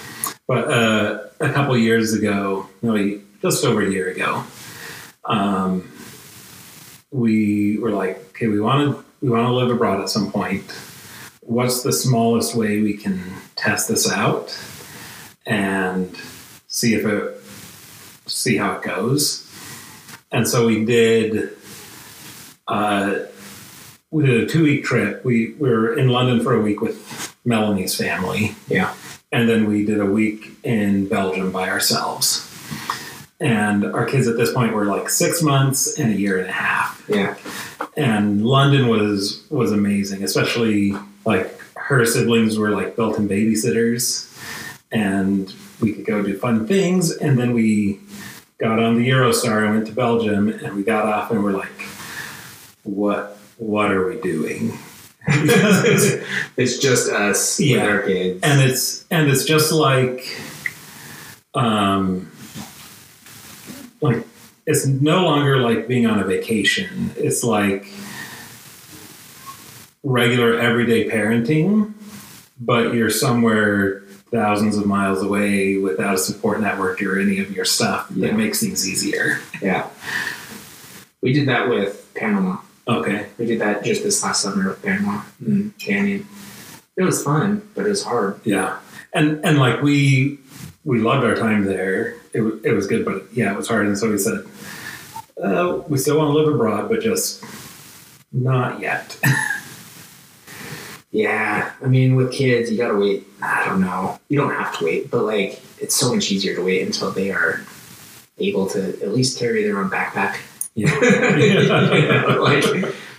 But uh, a couple years ago, no, just over a year ago, um, we were like, okay, we want to we want to live abroad at some point. What's the smallest way we can test this out and see if it see how it goes? And so we did. Uh, we did a two week trip. We, we were in London for a week with Melanie's family Yeah. and then we did a week in Belgium by ourselves. And our kids at this point were like six months and a year and a half. Yeah. And London was was amazing, especially like her siblings were like built-in babysitters, and we could go do fun things. And then we got on the Eurostar and went to Belgium, and we got off and we're like, "What? What are we doing?" (laughs) It's just us Yeah. with our kids. and it's and it's just like um like it's no longer like being on a vacation it's like regular everyday parenting but you're somewhere thousands of miles away without a support network or any of your stuff Yeah. that makes things easier yeah. We did that with Panama. okay We did that just this last summer with Panama and mm. Canyon. It was fun, but it was hard. Yeah, and and like we we loved our time there. It, wa- it was good, but yeah, it was hard. And so we said, uh, we still want to live abroad, but just not yet. (laughs) Yeah, I mean, with kids, you gotta wait. I don't know. You don't have to wait, but like, it's so much easier to wait until they are able to at least carry their own backpack. yeah, (laughs) know, like,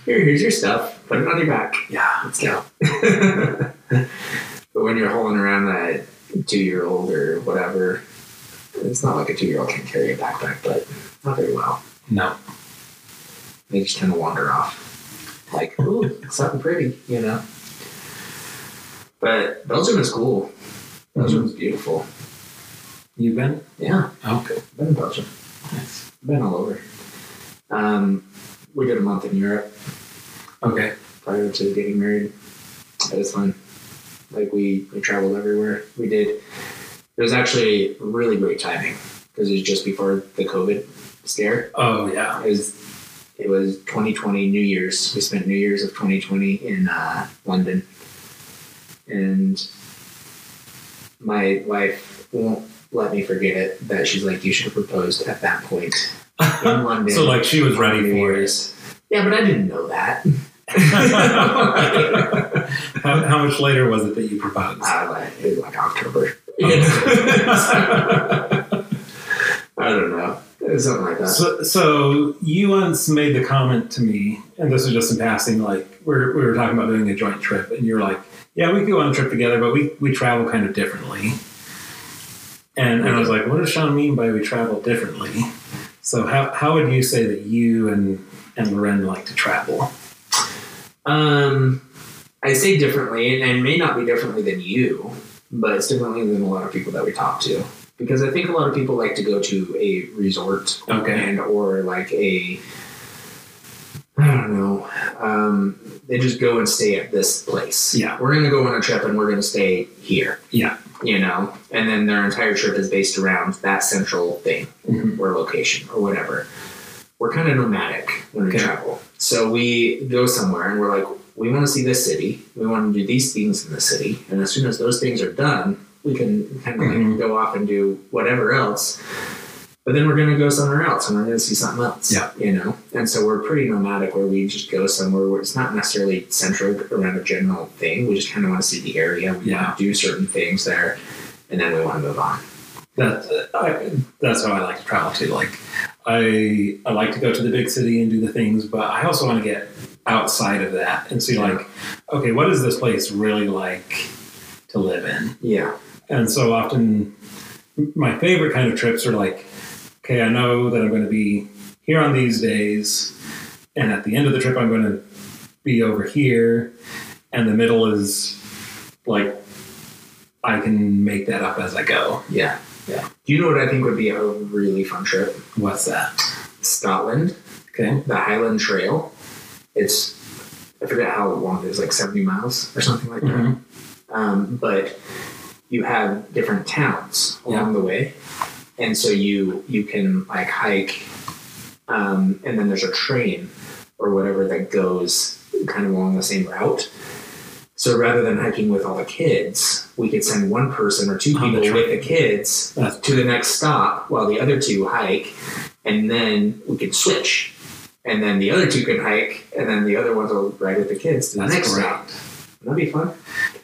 here, here's your stuff. Put it on your back. yeah, Let's go. (laughs) but when you're hauling around a two-year-old or whatever, it's not like a two-year-old can carry a backpack, but not very well. no, They just kind of wander off, like, ooh, something pretty, you know. But Belgium is cool. Belgium's beautiful. You've been? Yeah, Okay, been in Belgium. nice. Been all over. Um, we did a month in Europe Okay, prior to getting married. It was fun. Like we, we traveled everywhere. We did. It was actually really great timing because it was just before the COVID scare. oh yeah, It was it was 2020 New Year's. We spent New Year's of 2020 in uh, London, and my wife won't let me forget it. That she's like, you should have proposed at that point (laughs) in London. so like she was ready for it. Yeah, but I didn't know that. (laughs) (laughs) how, how much later was it that you proposed? Uh, like, it was like October. Okay. (laughs) I don't know. Something like that. So, so you once made the comment to me, and this was just in passing, like we're, we were talking about doing a joint trip, and you're like, "Yeah, we could go on a trip together, but we we travel kind of differently." And, and I was like, "What does Sean mean by we travel differently?" So how how would you say that you and and Loren like to travel? Um, I say differently, and it may not be differently than you, but it's differently than a lot of people that we talk to. Because I think a lot of people like to go to a resort Okay. and or like a I don't know. Um, they just go and stay at this place. Yeah. We're gonna go on a trip and we're gonna stay here. Yeah. You know? And then their entire trip is based around that central thing Mhm. or location or whatever. We're kind of nomadic when we Okay. travel. So we go somewhere and we're like, we want to see this city. We want to do these things in the city. And as soon as those things are done, we can kind of Mhm. like go off and do whatever else. But then we're going to go somewhere else and we're going to see something else. Yeah. You know? And so we're pretty nomadic where we just go somewhere where it's not necessarily centered around a general thing. We just kind of want to see the area. We Yeah. want to do certain things there. And then we want to move on. That I, that's how I like to travel too. Like I I like to go to the big city and do the things, but I also want to get outside of that and see like, okay, what is this place really like to live in? Yeah. And so often, my favorite kind of trips are like, okay, I know that I'm going to be here on these days, and at the end of the trip, I'm going to be over here, and the middle is like, I can make that up as I go. Yeah. Yeah. Do you know what I think would be a really fun trip? What's that? Scotland, Okay. the Highland Trail. It's I forget how long it is, like seventy miles or something like that. Mhm. Um, but you have different towns along Yeah. the way, and so you you can like hike, um, and then there's a train or whatever that goes kind of along the same route. So rather than hiking with all the kids, we could send one person or two On the people with the kids That's to the next stop while the other two hike, and then we could switch. And then the other two can hike, and then the other ones will ride with the kids to the That's next great. stop. That'd be fun.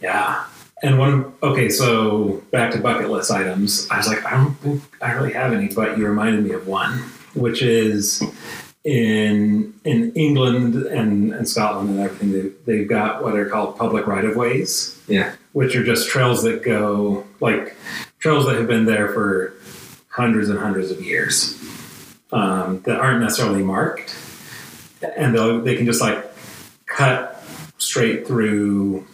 Yeah. And one, okay, so back to bucket list items. I was like, I don't think I really have any, but you reminded me of one, which is in in England and, and Scotland and everything. They, they've got what are called public right of ways, Yeah. which are just trails that go like trails that have been there for hundreds and hundreds of years um, that aren't necessarily marked, and they'll- they can just like cut straight through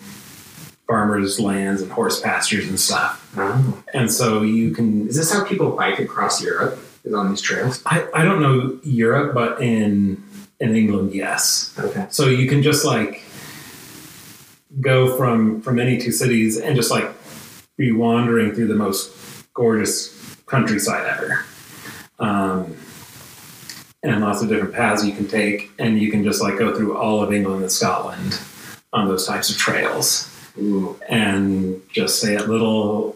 farmers' lands and horse pastures and stuff. Oh. And so you can. Is this how people bike across Europe? Is on these trails? I, I don't know Europe, but in in England, yes. Okay. So you can just like go from from any two cities and just like be wandering through the most gorgeous countryside ever. Um, and lots of different paths you can take, and you can just like go through all of England and Scotland on those types of trails, Ooh. and just stay at little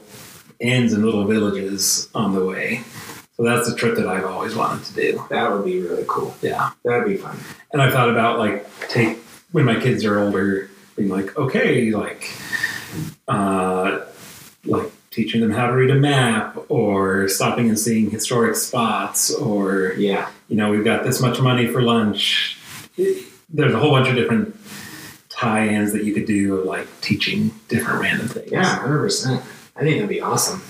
inns and little villages on the way. So that's a trip that I've always wanted to do. That would be really cool. Yeah. That'd be fun. And I've thought about like take when my kids are older, being like, okay, like uh like teaching them how to read a map or stopping and seeing historic spots or Yeah. you know, we've got this much money for lunch. There's a whole bunch of different tie-ins that you could do of like teaching different random things. Yeah, hundred percent. I think that'd be awesome.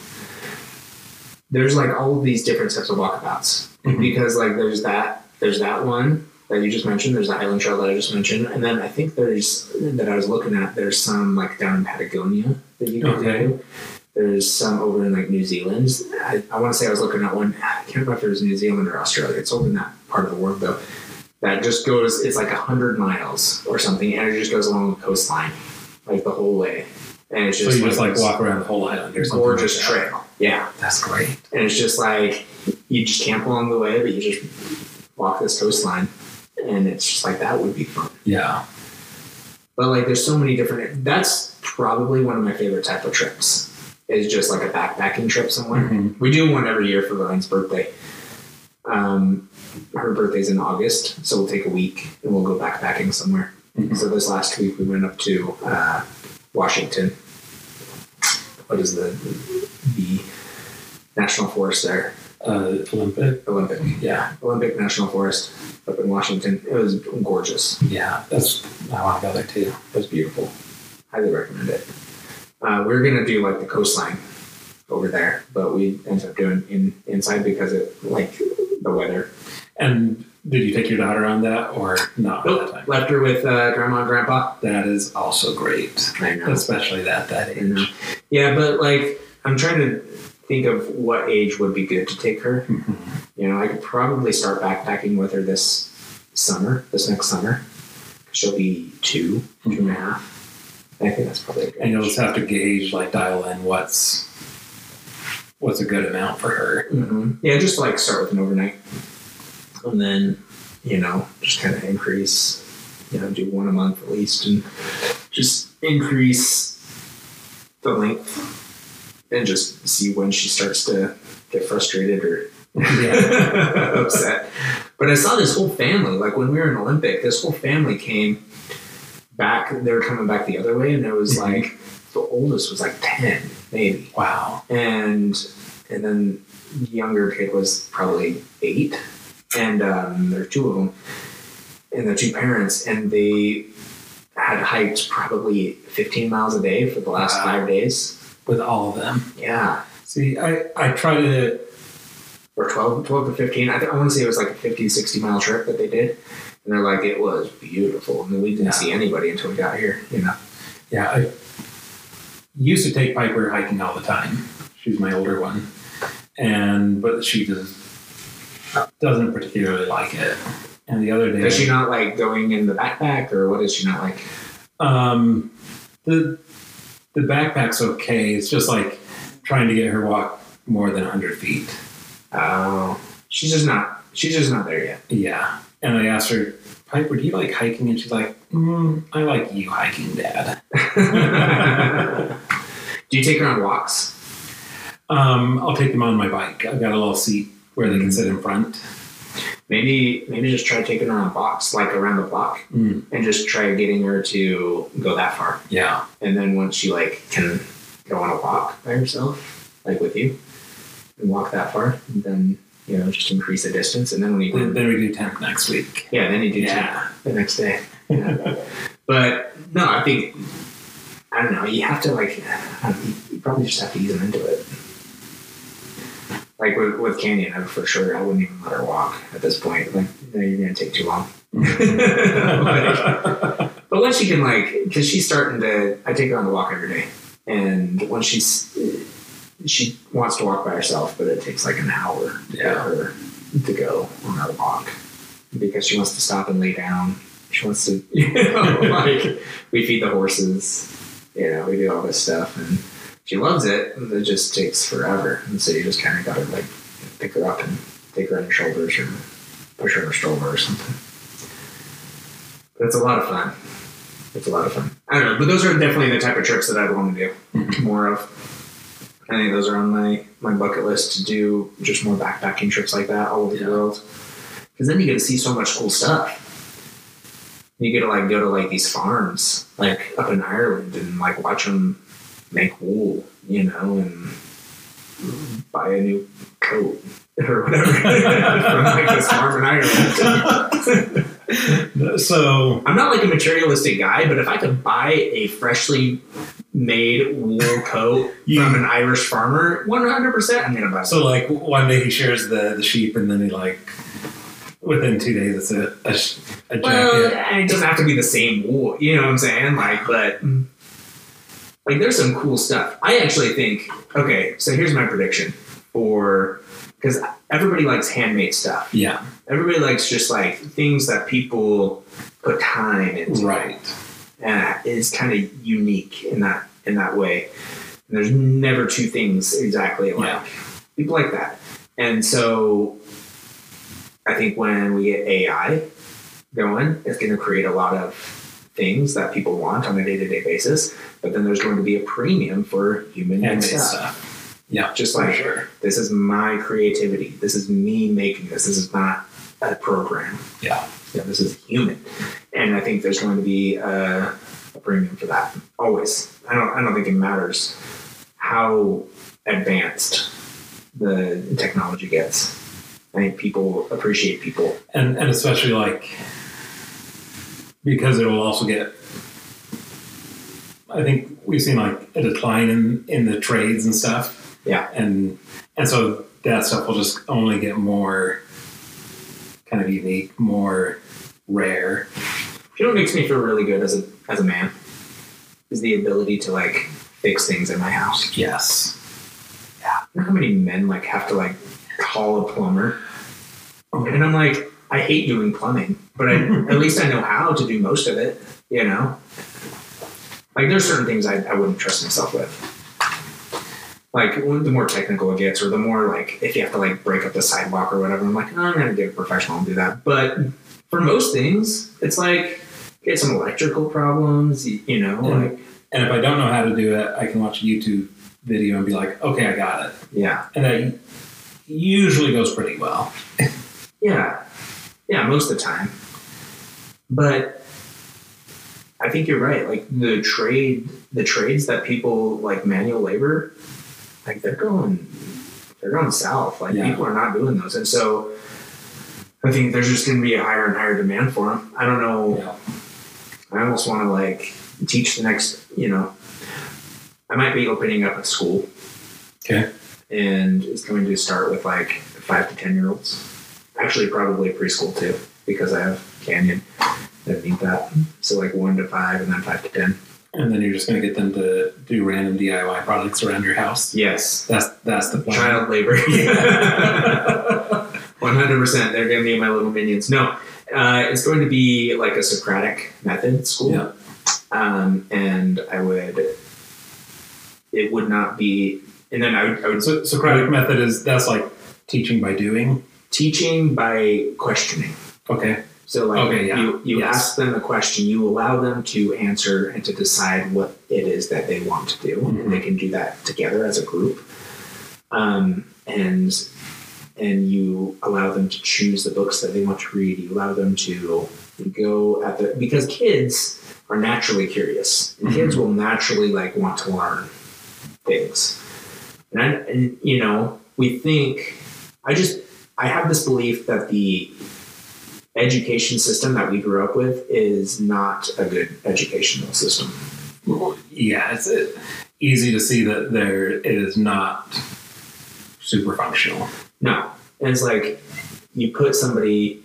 There's like all of these different types of walkabouts Mhm. because like there's that there's that one that you just mentioned. There's the Highland Trail that I just mentioned, and then I think there's that I was looking at. There's some like down in Patagonia that you can Okay. do. There's some over in like New Zealand. I, I want to say I was looking at one. I can't remember if it was New Zealand or Australia. It's over in that part of the world though. That just goes. It's like a hundred miles or something, and it just goes along the coastline, like the whole way. And it's just So you just like walk around the whole island something. gorgeous like trail. Yeah, That's great. and it's just like you just camp along the way, but you just walk this coastline, and it's just like that would be fun. Yeah. But like, there's so many different. That's probably one of my favorite type of trips. Is just like a backpacking trip somewhere. Mhm. We do one every year for Lorraine's birthday. Um, her birthday's in August, so we'll take a week and we'll go backpacking somewhere. Mhm. So this last week we went up to uh, Washington. What is the the national forest there? Uh, Olympic. Olympic. Yeah, Olympic National Forest up in Washington. It was gorgeous. Yeah, that's. I want to go there too. It was beautiful. Highly recommend it. Uh, we are gonna do like the coastline over there, but we ended up doing in inside because it like the weather. And did you take your daughter on that or not time? Left her with uh, grandma and grandpa. That is also great, I know. especially that that age. Yeah, but like I'm trying to think of what age would be good to take her. Mhm. You know, I could probably start backpacking with her this summer, this next summer. She'll be two, two and a half. I think that's probably a good And you'll just have to gauge, like, dial in what's what's a good amount for her. hmm Yeah, just like start with an overnight, and then you know just kind of increase. You know, do one a month at least, and just increase the length, and just see when she starts to get frustrated or Yeah. (laughs) upset. But I saw this whole family, like when we were in Olympic, this whole family came back. They were coming back the other way, and it was Mhm. like the oldest was like ten, maybe Wow. and and then the younger kid was probably eight, and um, there were two of them, and the two parents, and they had hiked probably 15 miles a day for the last Wow. five days. with all of them. Yeah. See, I, I try to, Or 12, 12 to 15. I, think, I want to say it was like a 50, 60 mile trip that they did. And they're like, it was beautiful. And we didn't Yeah. see anybody until we got here, you know. yeah, I used to take Piper hiking all the time. She's my older one. And, but she just doesn't particularly like it. And the other day, Does she not like going in the backpack or what is she not like? Um, the the backpack's okay. It's just like trying to get her walk more than hundred feet. Oh, she's just not, she's just not there yet. Yeah. And I asked her, Piper, do you like hiking? And she's like, mm, I like you hiking, Dad. (laughs) Do you take her on walks? Um, I'll take them on my bike. I've got a little seat where they can sit in front. Maybe, maybe just try taking her on walks, like around the block, Mm, and just try getting her to go that far. yeah. And then once she like can go on a walk by herself, like with you, and walk that far, then you know just increase the distance. And then when you Then, then we do temp next week. yeah, then you do Yeah. the next day. (laughs) But no, I think I don't know. You have to like, know, you probably just have to ease them into it. Like with, with Canyon, I, for sure, I wouldn't even let her walk at this point. Like, no, you're gonna take too long. Like, (laughs) but once she can like, because she's starting to, I take her on the walk every day, and once she's, she wants to walk by herself, but it takes like an hour to get her to go on her walk because she wants to stop and lay down. She wants to, (laughs) you know, like we feed the horses, you know, we do all this stuff, and she loves it. It just takes forever, and so you just kind of got to like pick her up and take her on your shoulders or push her in a stroller or something. But it's a lot of fun. It's a lot of fun. I don't know, but those are definitely the type of trips that I'd want to do mm-hmm. more of. I think those are on my, my bucket list to do just more backpacking trips like that all over Yeah. the world. Because then you get to see so much cool stuff. You get to like go to like these farms like up in Ireland and like watch them make wool, you know, and buy a new coat (laughs) or whatever (laughs) from like this farm in Ireland. (laughs) So I'm not like a materialistic guy, but if I could buy a freshly made wool coat (laughs) You- from an Irish farmer, 100% I'm gonna buy. So like one day he shares the, the sheep, and then he like within two days it's a a, a jacket. Well, it doesn't have to be the same wool. You know what I'm saying? Like, but mm-hmm. like, there's some cool stuff. I actually think. Okay, so here's my prediction for because everybody likes handmade stuff. yeah, Everybody likes just like things that people put time into. right. Uh, and it's kind of unique in that in that way. And there's never two things exactly alike. Yeah. People like that, and so I think when we get AI going, it's going to create a lot of things that people want on a day to day basis. But then there's going to be a premium for human made stuff. stuff. Yeah, Just like sure. this is my creativity. This is me making this. This is not a program. Yeah. Yeah, this is human, and I think there's going to be a, a premium for that. Always, I don't. I don't think it matters how advanced the technology gets. I think people appreciate people. and and especially like because it will also get i think we've seen like a decline in in the trades and stuff Yeah. and and so that stuff will just only get more kind of unique more rare You know what makes me feel really good as a as a man is the ability to like fix things in my house. yes You know how many men like have to like call a plumber, and I'm like, I hate doing plumbing, but I, (laughs) at least I know how to do most of it. You know, like there's certain things I, I wouldn't trust myself with. Like the more technical it gets, or the more like if you have to like break up the sidewalk or whatever, I'm like, oh, I'm gonna get a professional and do that. But for most things, it's like get some electrical problems, you, know, Yeah. like and if i don't know how to do it i can watch a youtube video and be like okay i got it yeah, and that usually goes pretty well (laughs) Yeah, yeah, most of the time. But I think you're right. Like the trade, the trades that people like manual labor, like they're going, they're going south. Like Yeah. people are not doing those, and so I think there's just going to be a higher and higher demand for them. I don't know. Yeah. I almost want to like teach the next, you know, I might be opening up a school Okay. and it's going to start with like five to 10 year olds. Actually, probably preschool too, because I have Canyon that need that. So like one to five and then five to 10. And then you're just going to get them to do random DIY projects around your house. Yes. That's that's the plan. Child labor. (laughs) 100%. They're going to be my little minions. No, uh, it's going to be like a Socratic method school. Yeah. um, and I would. It would not be, and then I would, I would So Socratic method is that's like teaching by doing. teaching by questioning. Okay. So like Okay, yeah. you, you Yes. ask them a question, you allow them to answer and to decide what it is that they want to do, Mhm. and they can do that together as a group. Um, and and you allow them to choose the books that they want to read. You allow them to go at the because kids are naturally curious. And Kids mm-hmm. will naturally like want to learn things, and, I, and you know we think. I just I have this belief that the education system that we grew up with is not a good educational system. Yeah, it's easy to see that there it is not super functional. No. And it's like you put somebody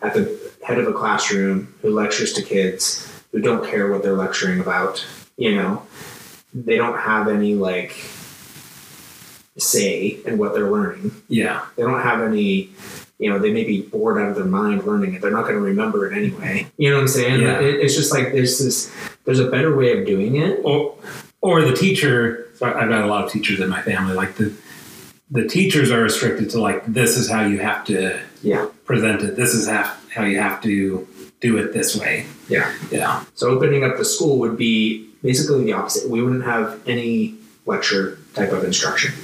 at the head of a classroom who lectures to kids who don't care what they're lecturing about, you know, they don't have any like say in what they're learning. Yeah. They don't have any, you know, they may be bored out of their mind learning it. They're not going to remember it anyway. You know what I'm saying? Yeah. It, it's just like there's this, there's a better way of doing it. Or or the teacher. So I've got a lot of teachers in my family. Like the the teachers are restricted to like this is how you have to Yeah. present it. This is how how you have to do it this way. Yeah. Yeah. So opening up the school would be basically the opposite. We wouldn't have any lecture type of instruction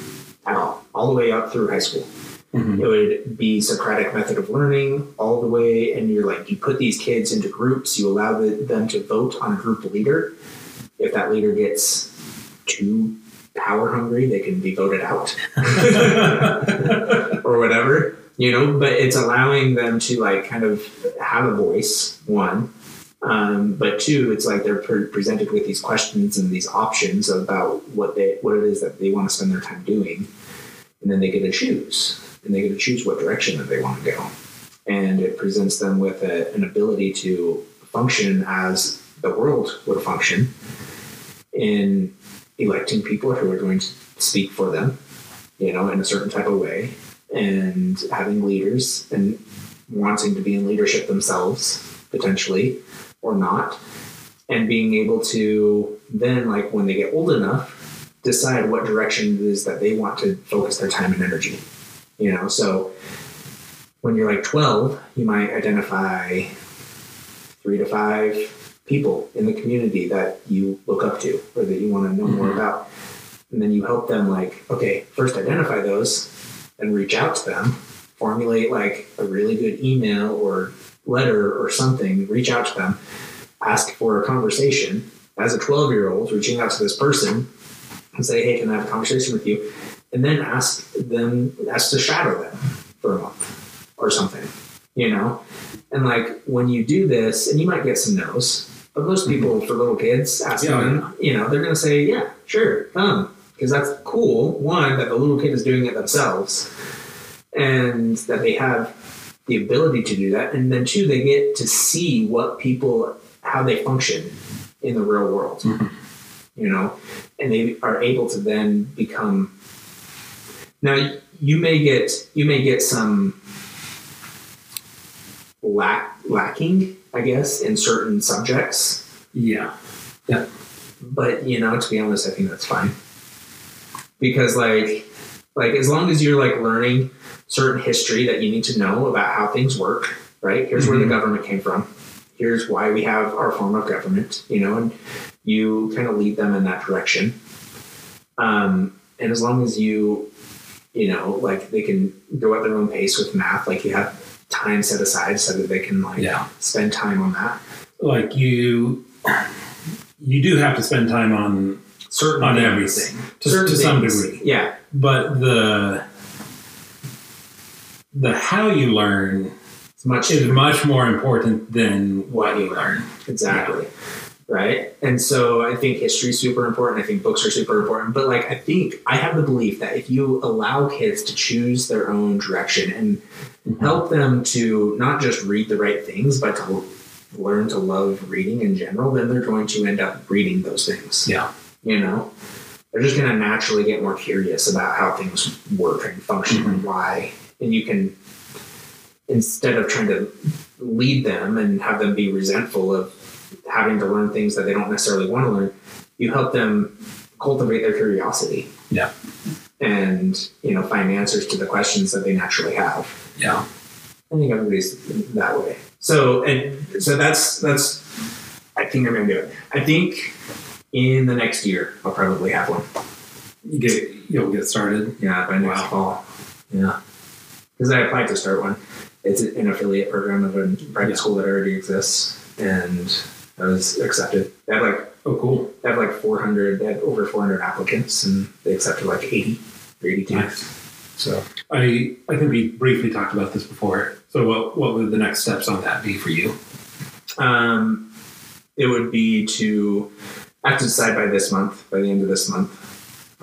at all, all the way up through high school. Mhm. It would be Socratic method of learning all the way, and you're like you put these kids into groups. You allow the, them to vote on a group leader. If that leader gets too power hungry, they can be voted out (laughs) or whatever, you know. But it's allowing them to like kind of have a voice. One, um, but two, it's like they're pre- presented with these questions and these options about what they what it is that they want to spend their time doing, and then they get to choose, and they get to choose what direction that they want to go, and it presents them with a, an ability to function as the world would function in electing people who are going to speak for them, you know, in a certain type of way, and having leaders and wanting to be in leadership themselves potentially or not, and being able to then, like when they get old enough, decide what direction it is that they want to focus their time and energy. You know, so when you're like 12, you might identify three to five people in the community that you look up to or that you want to know mm-hmm. more about. And then you help them, like, okay, first identify those and reach out to them, formulate like a really good email or letter or something, reach out to them, ask for a conversation. As a 12 year old, reaching out to this person and say, hey, can I have a conversation with you? And then ask them, ask to shadow them for a month or something, you know? And like when you do this, and you might get some no's, but most people for little kids asking Yeah. them, you know, they're going to say, yeah, sure, come. Because that's cool. One, that the little kid is doing it themselves and that they have the ability to do that. And then two, they get to see what people, how they function in the real world, Mhm. you know, and they are able to then become. Now you may get you may get some lack lacking, I guess, in certain subjects, Yeah. Yeah. but you know, to be honest, I think that's fine because like like as long as you're like learning certain history that you need to know about how things work, right? Here's where the Mhm. government came from. Here's why we have our form of government, you know, and you kind of lead them in that direction. Um, and as long as you, you know, like they can go at their own pace with math, like you have time set aside so that they can like Yeah. spend time on that. Like you you do have to spend time on Certain on things. everything to, Certain to some things. degree. Yeah. But the the how you learn much is much more important than what you learn. Exactly. Right. And so I think history is super important. I think books are super important. But like I think I have the belief that if you allow kids to choose their own direction and mm-hmm. help them to not just read the right things, but to learn to love reading in general, then they're going to end up reading those things. Yeah. You know? They're just gonna naturally get more curious about how things work and function and mm-hmm. why. And you can instead of trying to lead them and have them be resentful of having to learn things that they don't necessarily want to learn, you help them cultivate their curiosity Yeah. and you know find answers to the questions that they naturally have. Yeah. I think everybody's that way. So and so that's that's I think I'm gonna do it. I think in the next year I'll probably have one. You get you'll get started. Yeah, by next Wow. fall. Yeah. Because I applied to start one. It's an affiliate program of a private Yeah. school that already exists, and I was accepted. They had like Oh, cool. they had like 400, they had over 400 applicants, and they accepted like 80 or 82. Nice. So I I think we briefly talked about this before. So what what would the next steps on that be for you? um, it would be to I have to decide by this month, by the end of this month,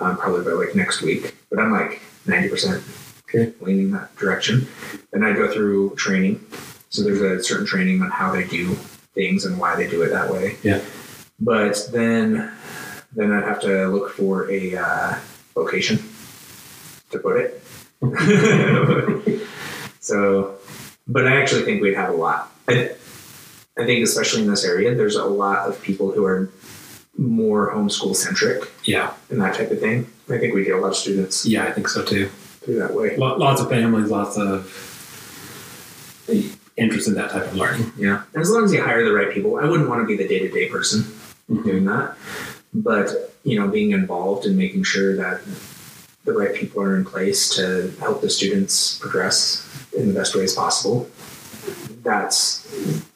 um, probably by like next week. But I'm like 90% Okay. leaning that direction. Then I go through training. So there's a certain training on how they do things and why they do it that way. Yeah. But then, then I'd have to look for a uh, location to put it. (laughs) so, but I actually think we'd have a lot. I, I think especially in this area, there's a lot of people who are more homeschool centric Yeah. and that type of thing. I think we get a lot of students Yeah, I think so too. through that way. Lots of families, lots of interest in that type of learning. Yeah. And as long as you hire the right people, I wouldn't want to be the day to day person mm-hmm. doing that. But, you know, being involved and making sure that the right people are in place to help the students progress in the best ways possible. That's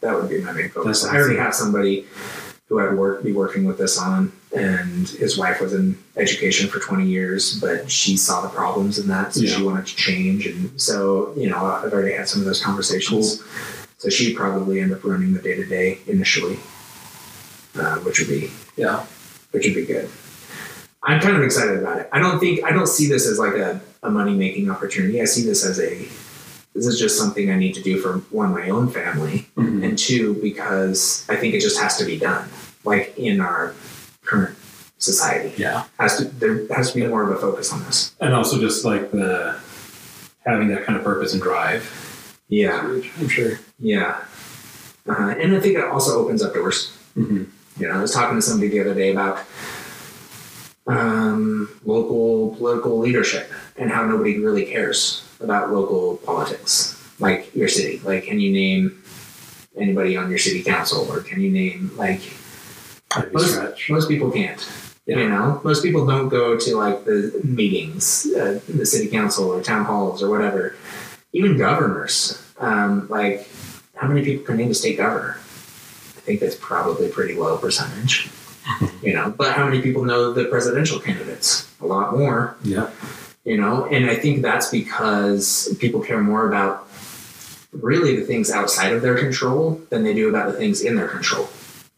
that would be my main focus. I already have somebody who I'd work be working with this on and his wife was in education for 20 years, but she saw the problems in that, so Yeah. she wanted to change. And so, you know, I've already had some of those conversations. So she'd probably end up running the day to day initially, uh, which would be Yeah. which would be good. I'm kind of excited about it. I don't think I don't see this as like a, a money making opportunity. I see this as a this is just something I need to do for one my own family, Mhm. and two because I think it just has to be done. Like in our current society, Yeah. has to there has to be more of a focus on this. And also just like the having that kind of purpose and drive. Yeah, I'm sure. yeah, uh, and I think it also opens up doors. hmm You know, I was talking to somebody the other day about um, local political leadership and how nobody really cares about local politics, like your city. Like, can you name anybody on your city council, or can you name like most, stretch. most people can't. Yeah. You know, most people don't go to like the meetings, uh, the city council or town halls or whatever. Even governors, um, like how many people can name a state governor? I think that's probably a pretty low percentage. (laughs) you know, but how many people know the presidential candidates? A lot more Yeah. You know? And i think that's because people care more about really the things outside of their control than they do about the things in their control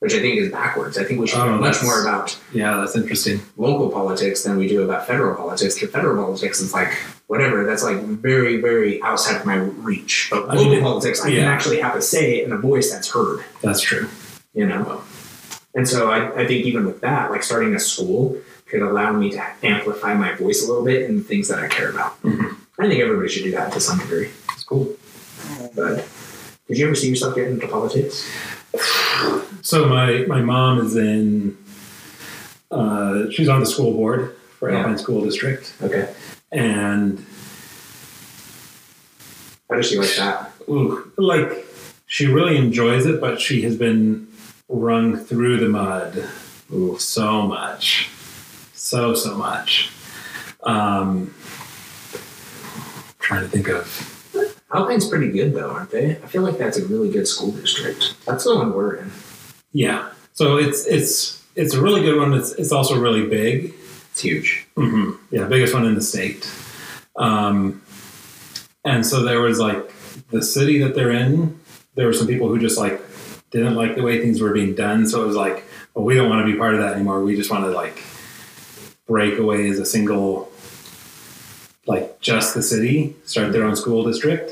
which i think is backwards. I think we should Oh, care much more about Yeah, that's interesting. local politics than we do about federal politics because federal politics is like whatever that's like very very outside of my reach. But I local mean, politics i can actually have a say and a voice that's heard. That's true. you know? And so I, I think even with that like starting a school could allow me to amplify my voice a little bit in the things that i care about Mhm. i think everybody should do that to some degree It's cool. but did you ever see yourself getting into politics So my my mom is in. Uh, she's on the school board for Yeah. Alpine School District, okay and how does she like that ooh, like she really enjoys it, but she has been wrung through the mud ooh, so much, so so much. Um, trying to think of alpine's pretty good though aren't they i feel like that's a really good school district that's the one we're in yeah. So it's it's it's a really good one. It's it's also really big. it's huge Mm-hmm. Yeah, biggest one in the state. Um, and so there was like the city that they're in, there were some people who just like didn't like the way things were being done. So it was like, well, we don't want to be part of that anymore. We just want to like break away as a single, like just the city, start their own school district.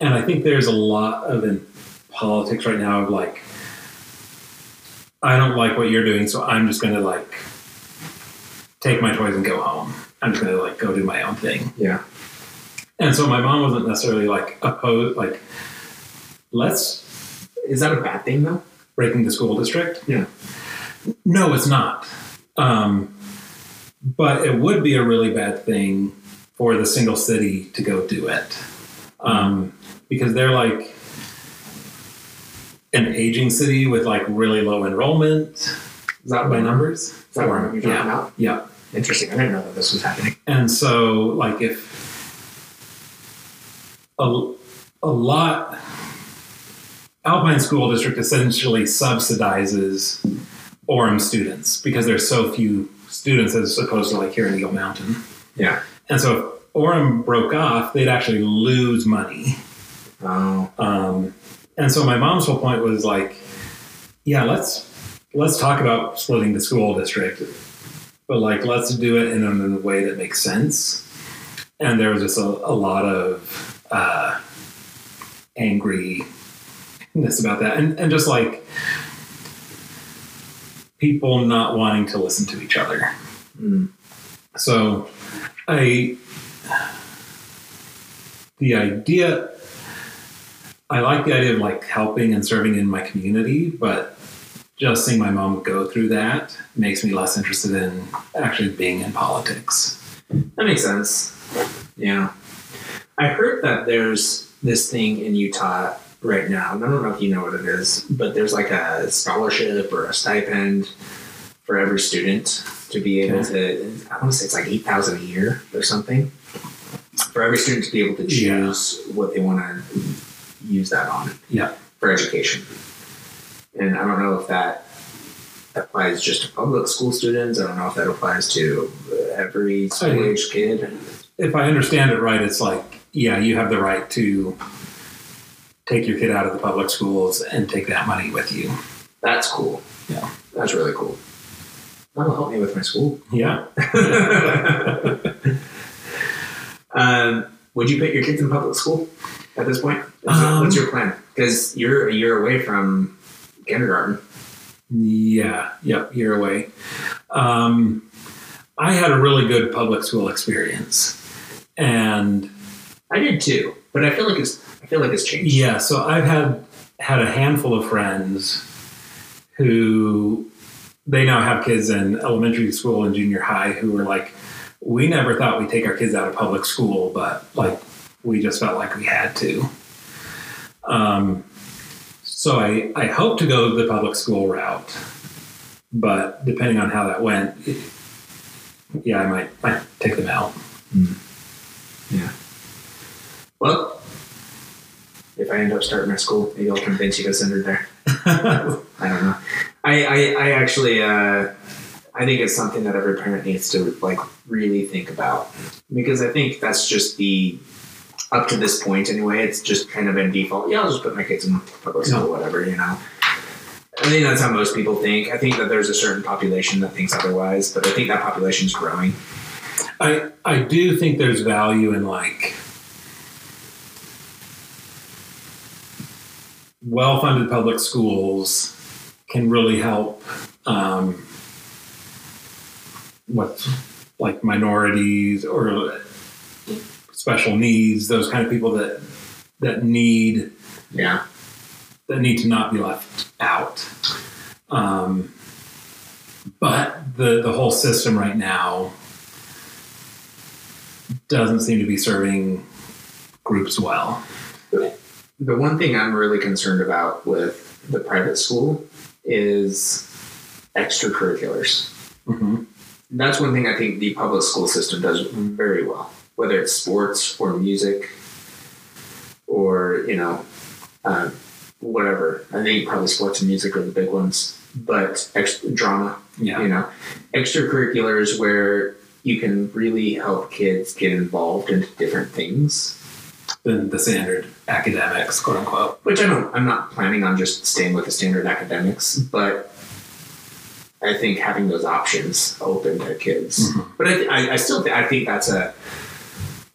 And I think there's a lot of in politics right now of like, I don't like what you're doing, so I'm just going to like take my toys and go home. I'm just going to like go do my own thing. Yeah. And so my mom wasn't necessarily like opposed, like, let's Is that a bad thing though? breaking the school district. Yeah. No, it's not. Um, but it would be a really bad thing for the single city to go do it. Um, because they're like an aging city with like really low enrollment Is that by numbers. Is that what you're talking yeah. about? Yeah. Interesting. I didn't know that this was happening. And so, like, if a, a lot, Alpine School District essentially subsidizes Orem students because there's so few students as opposed to like here in Eagle Mountain. Yeah. And so, if Orem broke off, they'd actually lose money. Oh. Um, and so, my mom's whole point was like, yeah, let's let's talk about splitting the school district, but like let's do it in a, in a way that makes sense. And there was just a, a lot of uh, angriness about that, and and just like people not wanting to listen to each other. Mm. So, I the idea I like the idea of like helping and serving in my community, but just seeing my mom go through that makes me less interested in actually being in politics. That makes sense. Yeah. I heard that there's this thing in Utah right now, and I don't know if you know what it is, but there's like a scholarship or a stipend for every student to be able to, I want to say it's like 8000 a year or something, for every student to be able to Yeah. choose what they want to use that on Yeah. for education. And I don't know if that applies just to public school students. I don't know if that applies to every school age kid. If I understand it right, it's like, yeah, you have the right to take your kid out of the public schools and take that money with you. That's cool. Yeah. That's really cool. That'll help me with my school. Yeah. (laughs) um, would you put your kids in public school at this point? What's, Um, what's your plan? Because you're a year away from kindergarten. Yeah, yep, year away. Um, I had a really good public school experience, and I did too, but I feel like it's I feel like it's changed. yeah, so I've had had a handful of friends who they now have kids in elementary school and junior high who were like, we never thought we'd take our kids out of public school, but like we just felt like we had to. Um, so I, I hope to go the public school route, but depending on how that went, it- yeah, I might might take them out. Yeah. Well, if I end up starting my school, maybe I'll convince you to send her there. (laughs) I don't know. I I, I actually uh, I think it's something that every parent needs to like really think about because I think that's just the up to this point anyway. It's just kind of in default. Yeah, I'll just put my kids in public school, whatever you know. I think that's how most people think. I think that there's a certain population that thinks otherwise, but I think that population's growing. I I do think there's value in like well-funded public schools can really help um, what like minorities or special needs, those kind of people that that need Yeah. that need to not be left out. Um, but the the whole system right now doesn't seem to be serving groups well. The one thing I'm really concerned about with the private school is extracurriculars. hmm That's one thing I think the public school system does very well, whether it's sports or music or, you know, uh, whatever. I think probably sports and music are the big ones, but ex- drama, Yeah. you know, extracurriculars where you can really help kids get involved into different things. Than the standard academics, quote unquote. which I don't. I'm not planning on just staying with the standard academics, but I think having those options open to kids. Mhm. But I, I, I still, think, I think that's a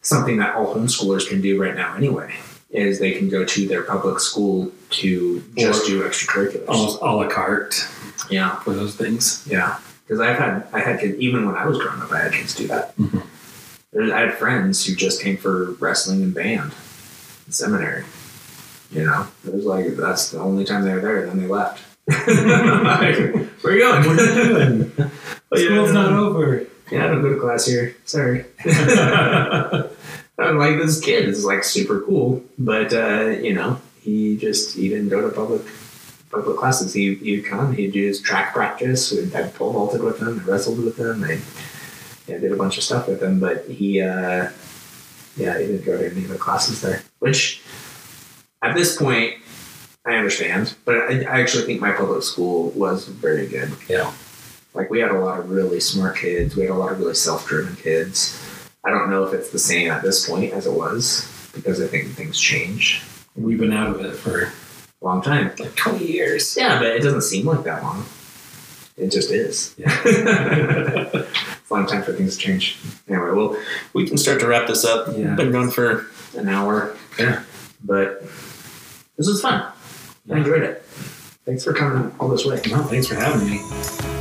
something that all homeschoolers can do right now. Anyway, is they can go to their public school to just Or- do extracurriculars. Almost a la carte Yeah, for those things. yeah. Because I've had I had kids even when I was growing up. I had kids do that. Mhm. I had friends who just came for wrestling and band in seminary. You know, it was like that's the only time they were there. Then they left. like, (laughs) where are you going? What are you doing? (laughs) Yeah, School's no. not over. Yeah, I don't go to class here. Sorry. (laughs) I'm like this kid is like super cool, but uh, you know, he just he didn't go to public public classes. He he'd come, he'd do his track practice. We'd, I pole vaulted with him, I wrestled with him, I yeah, did a bunch of stuff with him. But he uh, yeah, he didn't go to any of the classes there. Which at this point I understand, but I, I actually think my public school was very good. Yeah. Like we had a lot of really smart kids. We had a lot of really self-driven kids. I don't know if it's the same at this point as it was because I think things change We've been out of it for a long time. like 20 years. Yeah, but it doesn't seem like that long. It just is. Yeah. it's a long time for things to change. Anyway, well, we can start to wrap this up. Yeah. We've been going for an hour. Yeah. But this was fun. I enjoyed it. Thanks for coming all this way. No, thanks for having me.